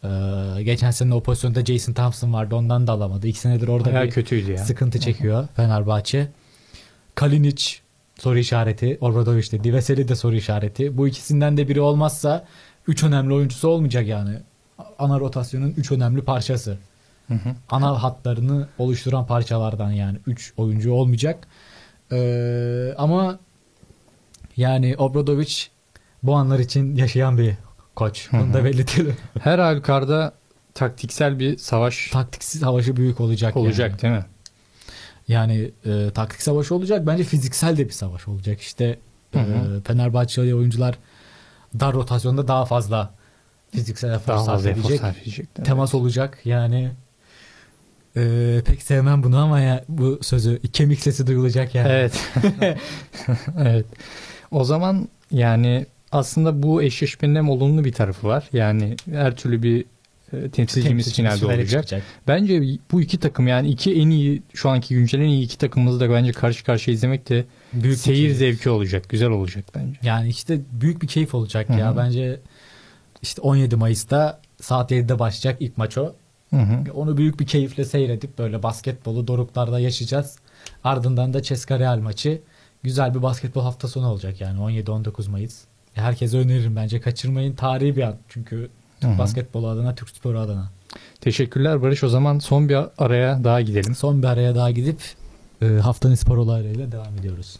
Ee, geçen sene o pozisyonda Jason Thompson vardı. Ondan da alamadı. İki senedir orada Bayağı bir kötüydü ya. sıkıntı çekiyor Fenerbahçe. Kalinic soru işareti. Obradovic de. Diveseli de soru işareti. Bu ikisinden de biri olmazsa üç önemli oyuncusu olmayacak yani. Ana rotasyonun üç önemli parçası. Hı hı. Ana hatlarını oluşturan parçalardan yani üç oyuncu olmayacak. Ee, ama yani Obradovic bu anlar için yaşayan bir koç. Hı. da belirtelim. *laughs* Her halükarda taktiksel bir savaş Taktiksiz savaşı büyük olacak. yani. olacak değil mi? Yani e, taktik savaşı olacak. Bence fiziksel de bir savaş olacak. İşte Hı e, hı. Fenerbahçeli oyuncular dar rotasyonda daha fazla fiziksel efor sarf edecek. Temas olacak. Yani e, pek sevmem bunu ama ya bu sözü kemik sesi duyulacak yani. Evet. *laughs* *laughs* evet. O zaman yani aslında bu eşleşmenin olumlu bir tarafı var. Yani her türlü bir e, temsilcimiz finalde olacak. çıkacak. Bence bu iki takım yani iki en iyi şu anki güncel en iyi iki takımımızı da bence karşı karşıya izlemek de Büyük Seyir keyif. zevki olacak. Güzel olacak bence. Yani işte büyük bir keyif olacak Hı ya. Bence işte 17 Mayıs'ta saat 7'de başlayacak ilk maç o. Hı hı. Onu büyük bir keyifle seyredip böyle basketbolu doruklarda yaşayacağız. Ardından da Ceska Real maçı. Güzel bir basketbol hafta sonu olacak yani 17-19 Mayıs. Herkese öneririm bence kaçırmayın. Tarihi bir an çünkü Türk basketbolu adına, Türk sporu adına. Teşekkürler Barış. O zaman son bir araya daha gidelim. Son bir araya daha gidip e, haftanın spor olaylarıyla devam ediyoruz.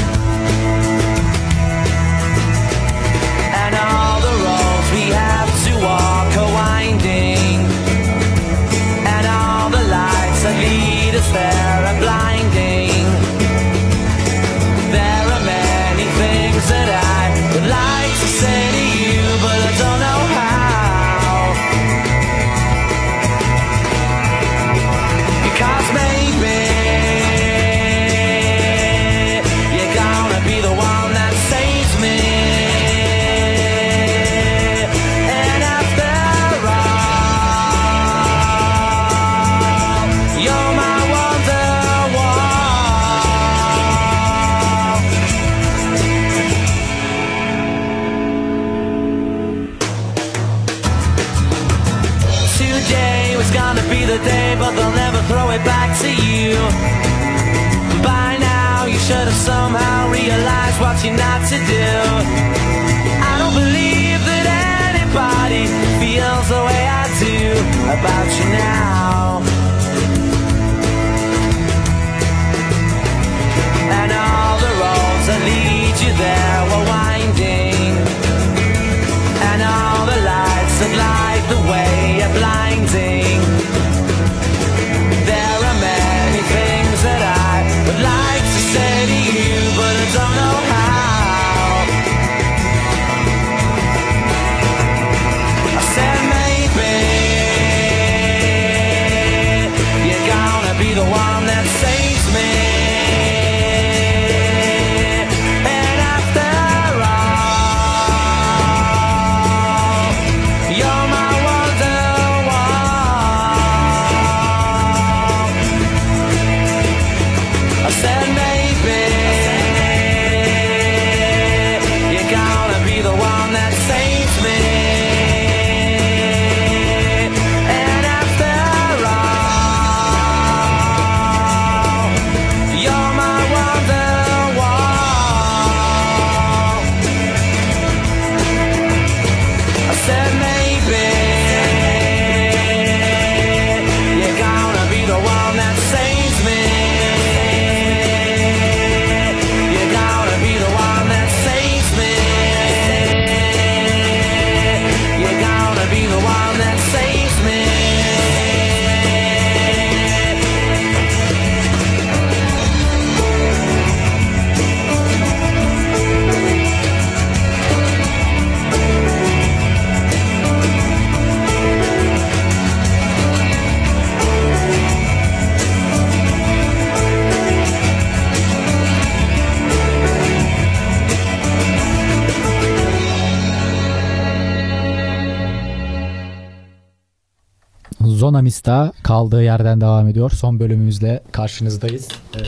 Mista kaldığı yerden devam ediyor. Son bölümümüzle karşınızdayız. Ee,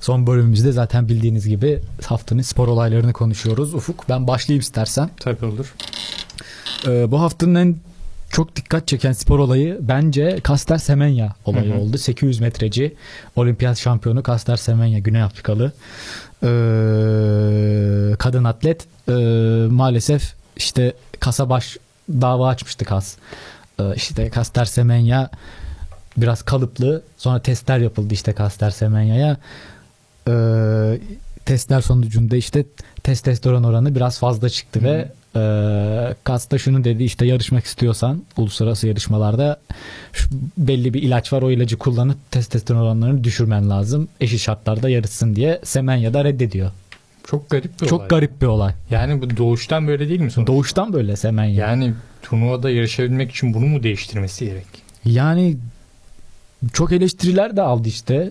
son bölümümüzde zaten bildiğiniz gibi haftanın spor olaylarını konuşuyoruz. Ufuk ben başlayayım istersen. Tabii olur. Ee, bu haftanın en çok dikkat çeken spor olayı bence Caster Semenya olayı Hı hı. oldu. 800 metreci olimpiyat şampiyonu Caster Semenya Güney Afrikalı Ee, kadın atlet Ee, maalesef işte kasa baş dava açmıştı kas. Ee, işte Caster Semenya biraz kalıplı sonra testler yapıldı işte Caster Semenya'ya Ee, testler sonucunda işte testosteron oranı biraz fazla çıktı Hı. ve e, Kas da şunu dedi işte yarışmak istiyorsan uluslararası yarışmalarda şu belli bir ilaç var o ilacı kullanıp testosteron oranlarını düşürmen lazım. Eşit şartlarda yarışsın diye Semenya da reddediyor. Çok garip bir Çok olay. garip bir olay. Yani bu doğuştan böyle değil mi sonuçta? Doğuştan böyle Semenya. Yani turnuvada yarışabilmek için bunu mu değiştirmesi gerek? Yani çok eleştiriler de aldı işte.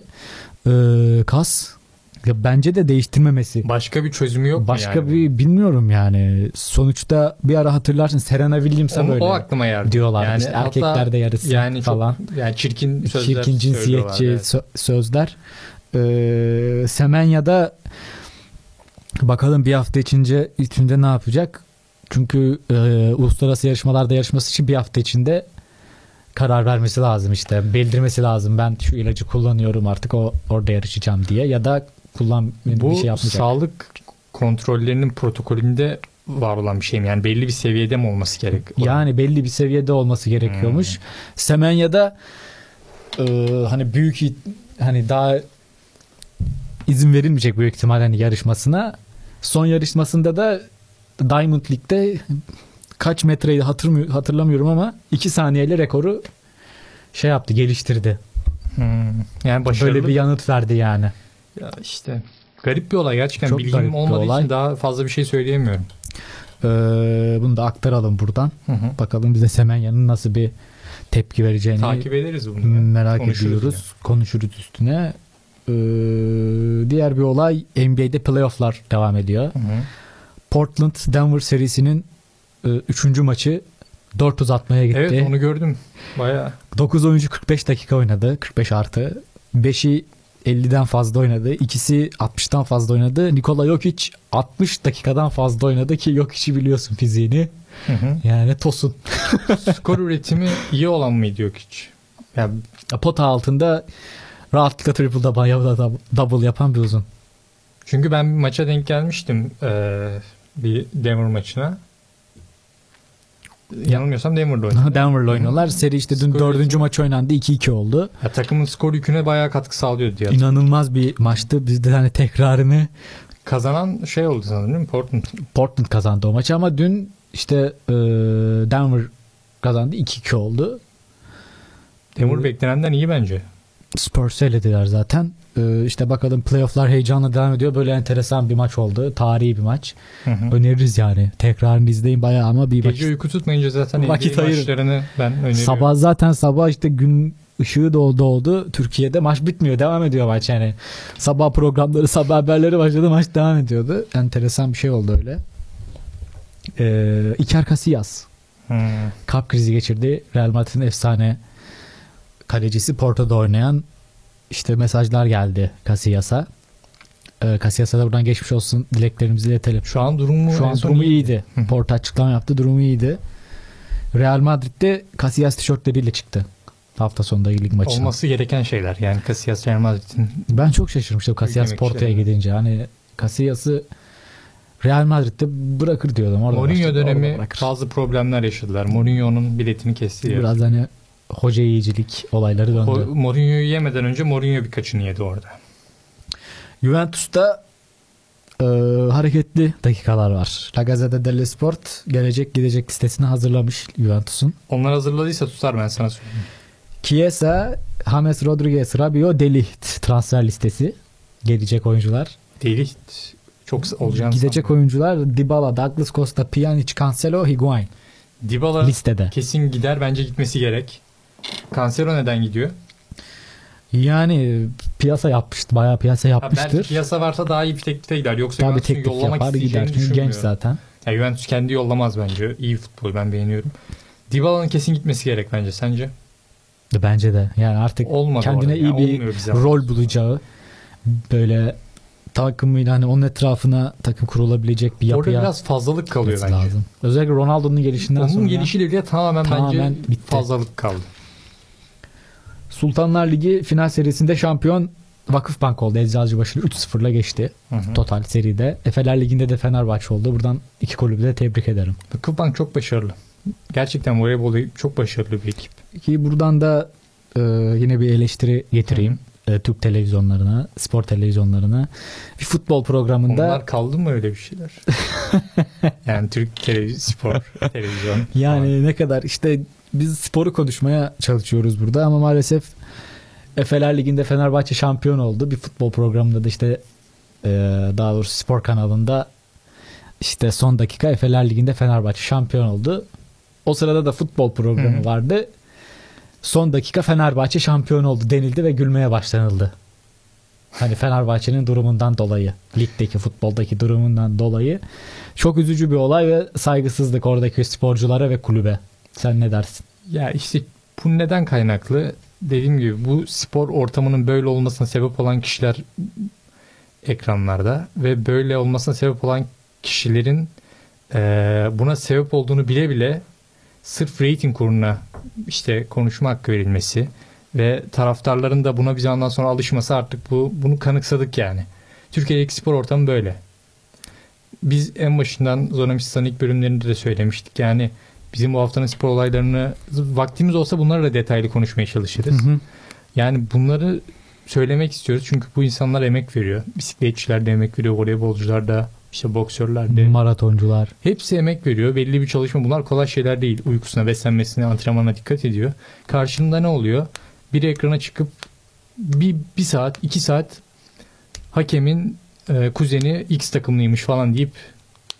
Ee, Kas ya bence de değiştirmemesi. Başka bir çözümü yok Başka mu yani? bir bilmiyorum yani. Sonuçta bir ara hatırlarsın Serena Williams'a o, böyle o aklıma geldi. diyorlar. Yani işte hatta erkekler de yarışsın yani falan. Çok, yani çirkin sözler Çirkin cinsiyetçi evet. sö- sözler. Ee, Semenya'da bakalım bir hafta içince içinde ne yapacak? Çünkü e, uluslararası yarışmalarda yarışması için bir hafta içinde karar vermesi lazım işte. Bildirmesi lazım. Ben şu ilacı kullanıyorum artık o orada yarışacağım diye ya da kullan Bu bir şey yapmayacak. sağlık kontrollerinin protokolünde var olan bir şey mi? Yani belli bir seviyede mi olması gerek? Yani belli bir seviyede olması gerekiyormuş. Hmm. Semenya'da e, hani büyük hani daha izin verilmeyecek büyük ihtimal hani yarışmasına. Son yarışmasında da Diamond League'de kaç metreydi hatırlamıyorum ama 2 saniyeyle rekoru şey yaptı geliştirdi. Hmm. Yani başarılı. Böyle bir yanıt verdi yani. Ya işte garip bir olay gerçekten Çok bilgim olmadığı olay. için daha fazla bir şey söyleyemiyorum. Ee, bunu da aktaralım buradan. Hı hı. Bakalım bize Semenya'nın nasıl bir tepki vereceğini Takip ederiz bunu. ya. merak Konuşuruz ediyoruz. Konuşuruz üstüne. Ee, diğer bir olay NBA'de playofflar devam ediyor. Hı hı. Portland Denver serisinin 3. maçı 4 uzatmaya gitti. Evet onu gördüm. Baya 9 oyuncu 45 dakika oynadı. 45 artı. 5'i 50'den fazla oynadı. İkisi 60'tan fazla oynadı. Nikola Jokic 60 dakikadan fazla oynadı ki Jokic'i biliyorsun fiziğini. Yani tosun. *laughs* skor üretimi iyi olan mıydı yok hiç? Ya Pota altında rahatlıkla triple double, double yapan bir uzun. çünkü ben bir maça denk gelmiştim eee, bir Denver maçına. Yanılmıyorsam Denver'da oynadı. *laughs* Denver'la oynuyorlar. Seri işte dün Skor dördüncü maç oynandı. 2-2 oldu. Ya, takımın skor yüküne bayağı katkı sağlıyordu diye. İnanılmaz bir maçtı. Biz de hani tekrarını Kazanan şey oldu sanırım değil mi? Portland. Portland kazandı o maçı ama dün işte e, Denver kazandı 2-2 oldu. Denver Hı. beklenenden iyi bence. Spurs'u elediler zaten. E, işte bakalım playofflar heyecanla devam ediyor. Böyle enteresan bir maç oldu. Tarihi bir maç. Hı hı. Öneririz yani. Tekrarını izleyin bayağı ama bir. Gece uyku tutmayınca zaten Vakit ayırın. maçlarını ben öneriyorum. Sabah zaten sabah işte gün ışığı doğdu oldu. Türkiye'de maç bitmiyor. Devam ediyor maç yani. Sabah programları, sabah haberleri başladı. Maç devam ediyordu. Enteresan bir şey oldu öyle. Ee, Iker Casillas Hı. kalp krizi geçirdi. Real Madrid'in efsane kalecisi Porto'da oynayan işte mesajlar geldi Casillas'a. Ee, Casillas'a da buradan geçmiş olsun dileklerimizi iletelim. Şu an durumu Şu an durumu iyiydi. iyiydi. Hı. Porto açıklama yaptı. Durumu iyiydi. Real Madrid'de Casillas tişörtleriyle çıktı. Hafta sonunda lig maçına. Olması gereken şeyler. Yani Casillas Real Madrid'in Ben çok şaşırmıştım Casillas Porto'ya gidince. Hani Casillas'ı Real Madrid'de bırakır diyordum. Orada Mourinho başladı, dönemi orada bırakır. bazı problemler yaşadılar. Mourinho'nun biletini kesti. Biraz hani hoca yiyicilik olayları döndü. O, Mourinho'yu yemeden önce Mourinho birkaçını yedi orada. Juventus'ta e, hareketli dakikalar var. La Gazzetta dello Sport gelecek gidecek listesini hazırlamış Juventus'un. Onlar hazırladıysa tutar ben sana söyleyeyim. Chiesa, James Rodriguez, Rabiot, Delict transfer listesi. Gelecek oyuncular. Deli çok olacağını Gidecek sanmıyorum. oyuncular Dybala, Douglas Costa, Pjanic, Cancelo, Higuain Dybala listede. kesin gider bence gitmesi gerek. Cancelo neden gidiyor? Yani piyasa yapmıştı. Bayağı piyasa Ha, belki yapmıştır. piyasa varsa daha iyi bir teklife gider. Yoksa Tabii Juventus'un teklif yollamak yapar gider. Çünkü genç zaten. Ya Juventus kendi yollamaz bence. İyi futbol ben beğeniyorum. Dybala'nın kesin gitmesi gerek bence. Sence? Bence de. Yani artık Olmadı kendine orada. iyi Yani bir rol bulacağı böyle takımıyla hani onun etrafına takım kurulabilecek bir Orada yapıya biraz fazlalık kalıyor bence. lazım. Özellikle Ronaldo'nun gelişinden Onun sonra gelişiyle bile tamamen, Tamamen bence bitti. fazlalık kaldı. Sultanlar Ligi final serisinde şampiyon Vakıfbank oldu. Eczacıbaşı'nı 3-0'la geçti. Hı hı. Total seride. Efeler Ligi'nde de Fenerbahçe oldu. Buradan iki kulübü de tebrik ederim. Vakıfbank çok başarılı. Gerçekten voleybolda çok başarılı bir ekip. Ki buradan da e, yine bir eleştiri getireyim. E, Türk televizyonlarına, spor televizyonlarına. Bir futbol programında Onlar kaldı mı öyle bir şeyler? *laughs* yani Türk televizyon, spor, televizyon. yani ne kadar işte biz sporu konuşmaya çalışıyoruz burada ama maalesef Efeler Ligi'nde Fenerbahçe şampiyon oldu. Bir futbol programında da işte e, daha doğrusu spor kanalında işte son dakika Efeler Ligi'nde Fenerbahçe şampiyon oldu. O sırada da futbol programı Hı hı. vardı. Son dakika Fenerbahçe şampiyon oldu denildi ve gülmeye başlanıldı. Hani Fenerbahçe'nin durumundan dolayı, ligdeki futboldaki durumundan dolayı çok üzücü bir olay ve saygısızlık oradaki sporculara ve kulübe. Sen ne dersin? Ya işte bu neden kaynaklı? Dediğim gibi bu spor ortamının böyle olmasına sebep olan kişiler ekranlarda ve böyle olmasına sebep olan kişilerin eee, buna sebep olduğunu bile bile sırf reyting kuruna işte konuşma hakkı verilmesi ve taraftarların da buna bir zamandan sonra alışması artık bu bunu kanıksadık yani. Türkiye'deki spor ortamı böyle. Biz en başından Zonomistan ilk bölümlerinde de söylemiştik. Yani bizim bu haftanın spor olaylarını vaktimiz olsa bunları da detaylı konuşmaya çalışırız. Yani bunları söylemek istiyoruz çünkü bu insanlar emek veriyor. Bisikletçiler de emek veriyor, voleybolcular da, işte boksörler de. Maratoncular. Hepsi emek veriyor. Belli bir çalışma. Bunlar kolay şeyler değil. Uykusuna, beslenmesine, antrenmana dikkat ediyor. Karşında ne oluyor? Bir ekrana çıkıp bir, bir saat, iki saat hakemin e, kuzeni X takımlıymış falan deyip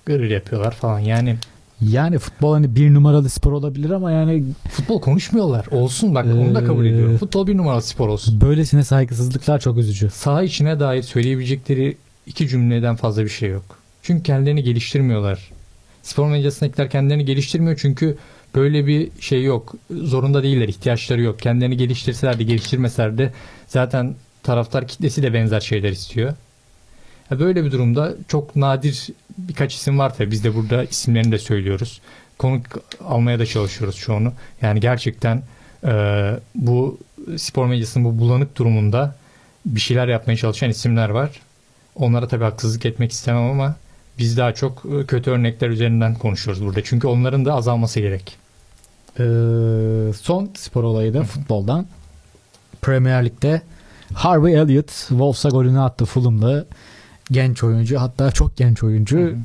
gırır yapıyorlar falan. Yani Yani futbol hani bir numaralı spor olabilir ama yani futbol konuşmuyorlar. Olsun bak onu da kabul Ee, ediyorum. Futbol bir numaralı spor olsun. böylesine saygısızlıklar çok üzücü. Saha içine dair söyleyebilecekleri iki cümleden fazla bir şey yok. Çünkü kendilerini geliştirmiyorlar. Spor medyasındakiler kendilerini geliştirmiyor çünkü böyle bir şey yok. Zorunda değiller, ihtiyaçları yok. Kendilerini geliştirseler de geliştirmeseler de zaten taraftar kitlesi de benzer şeyler istiyor. Ya Böyle bir durumda çok nadir birkaç isim var tabii. Biz de burada isimlerini de söylüyoruz. Konuk almaya da çalışıyoruz çoğunu. Yani gerçekten e, bu spor medyasının bu bulanık durumunda bir şeyler yapmaya çalışan isimler var. Onlara tabii haksızlık etmek istemem ama biz daha çok e, kötü örnekler üzerinden konuşuyoruz burada. Çünkü onların da azalması gerek. Ee, son spor olayı da futboldan. Premier Lig'de Harvey Elliott Wolves'a golünü attı Fulham'lı genç oyuncu hatta çok genç oyuncu. Hı hı.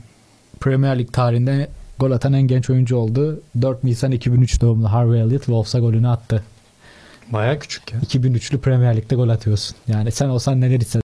Premier Lig tarihinde gol atan en genç oyuncu oldu. 4 Nisan 2003 doğumlu Harvey Elliott Wolves'a golünü attı. Bayağı küçük ya. 2003'lü Premier Lig'de gol atıyorsun. Yani sen olsan neler hissedersin?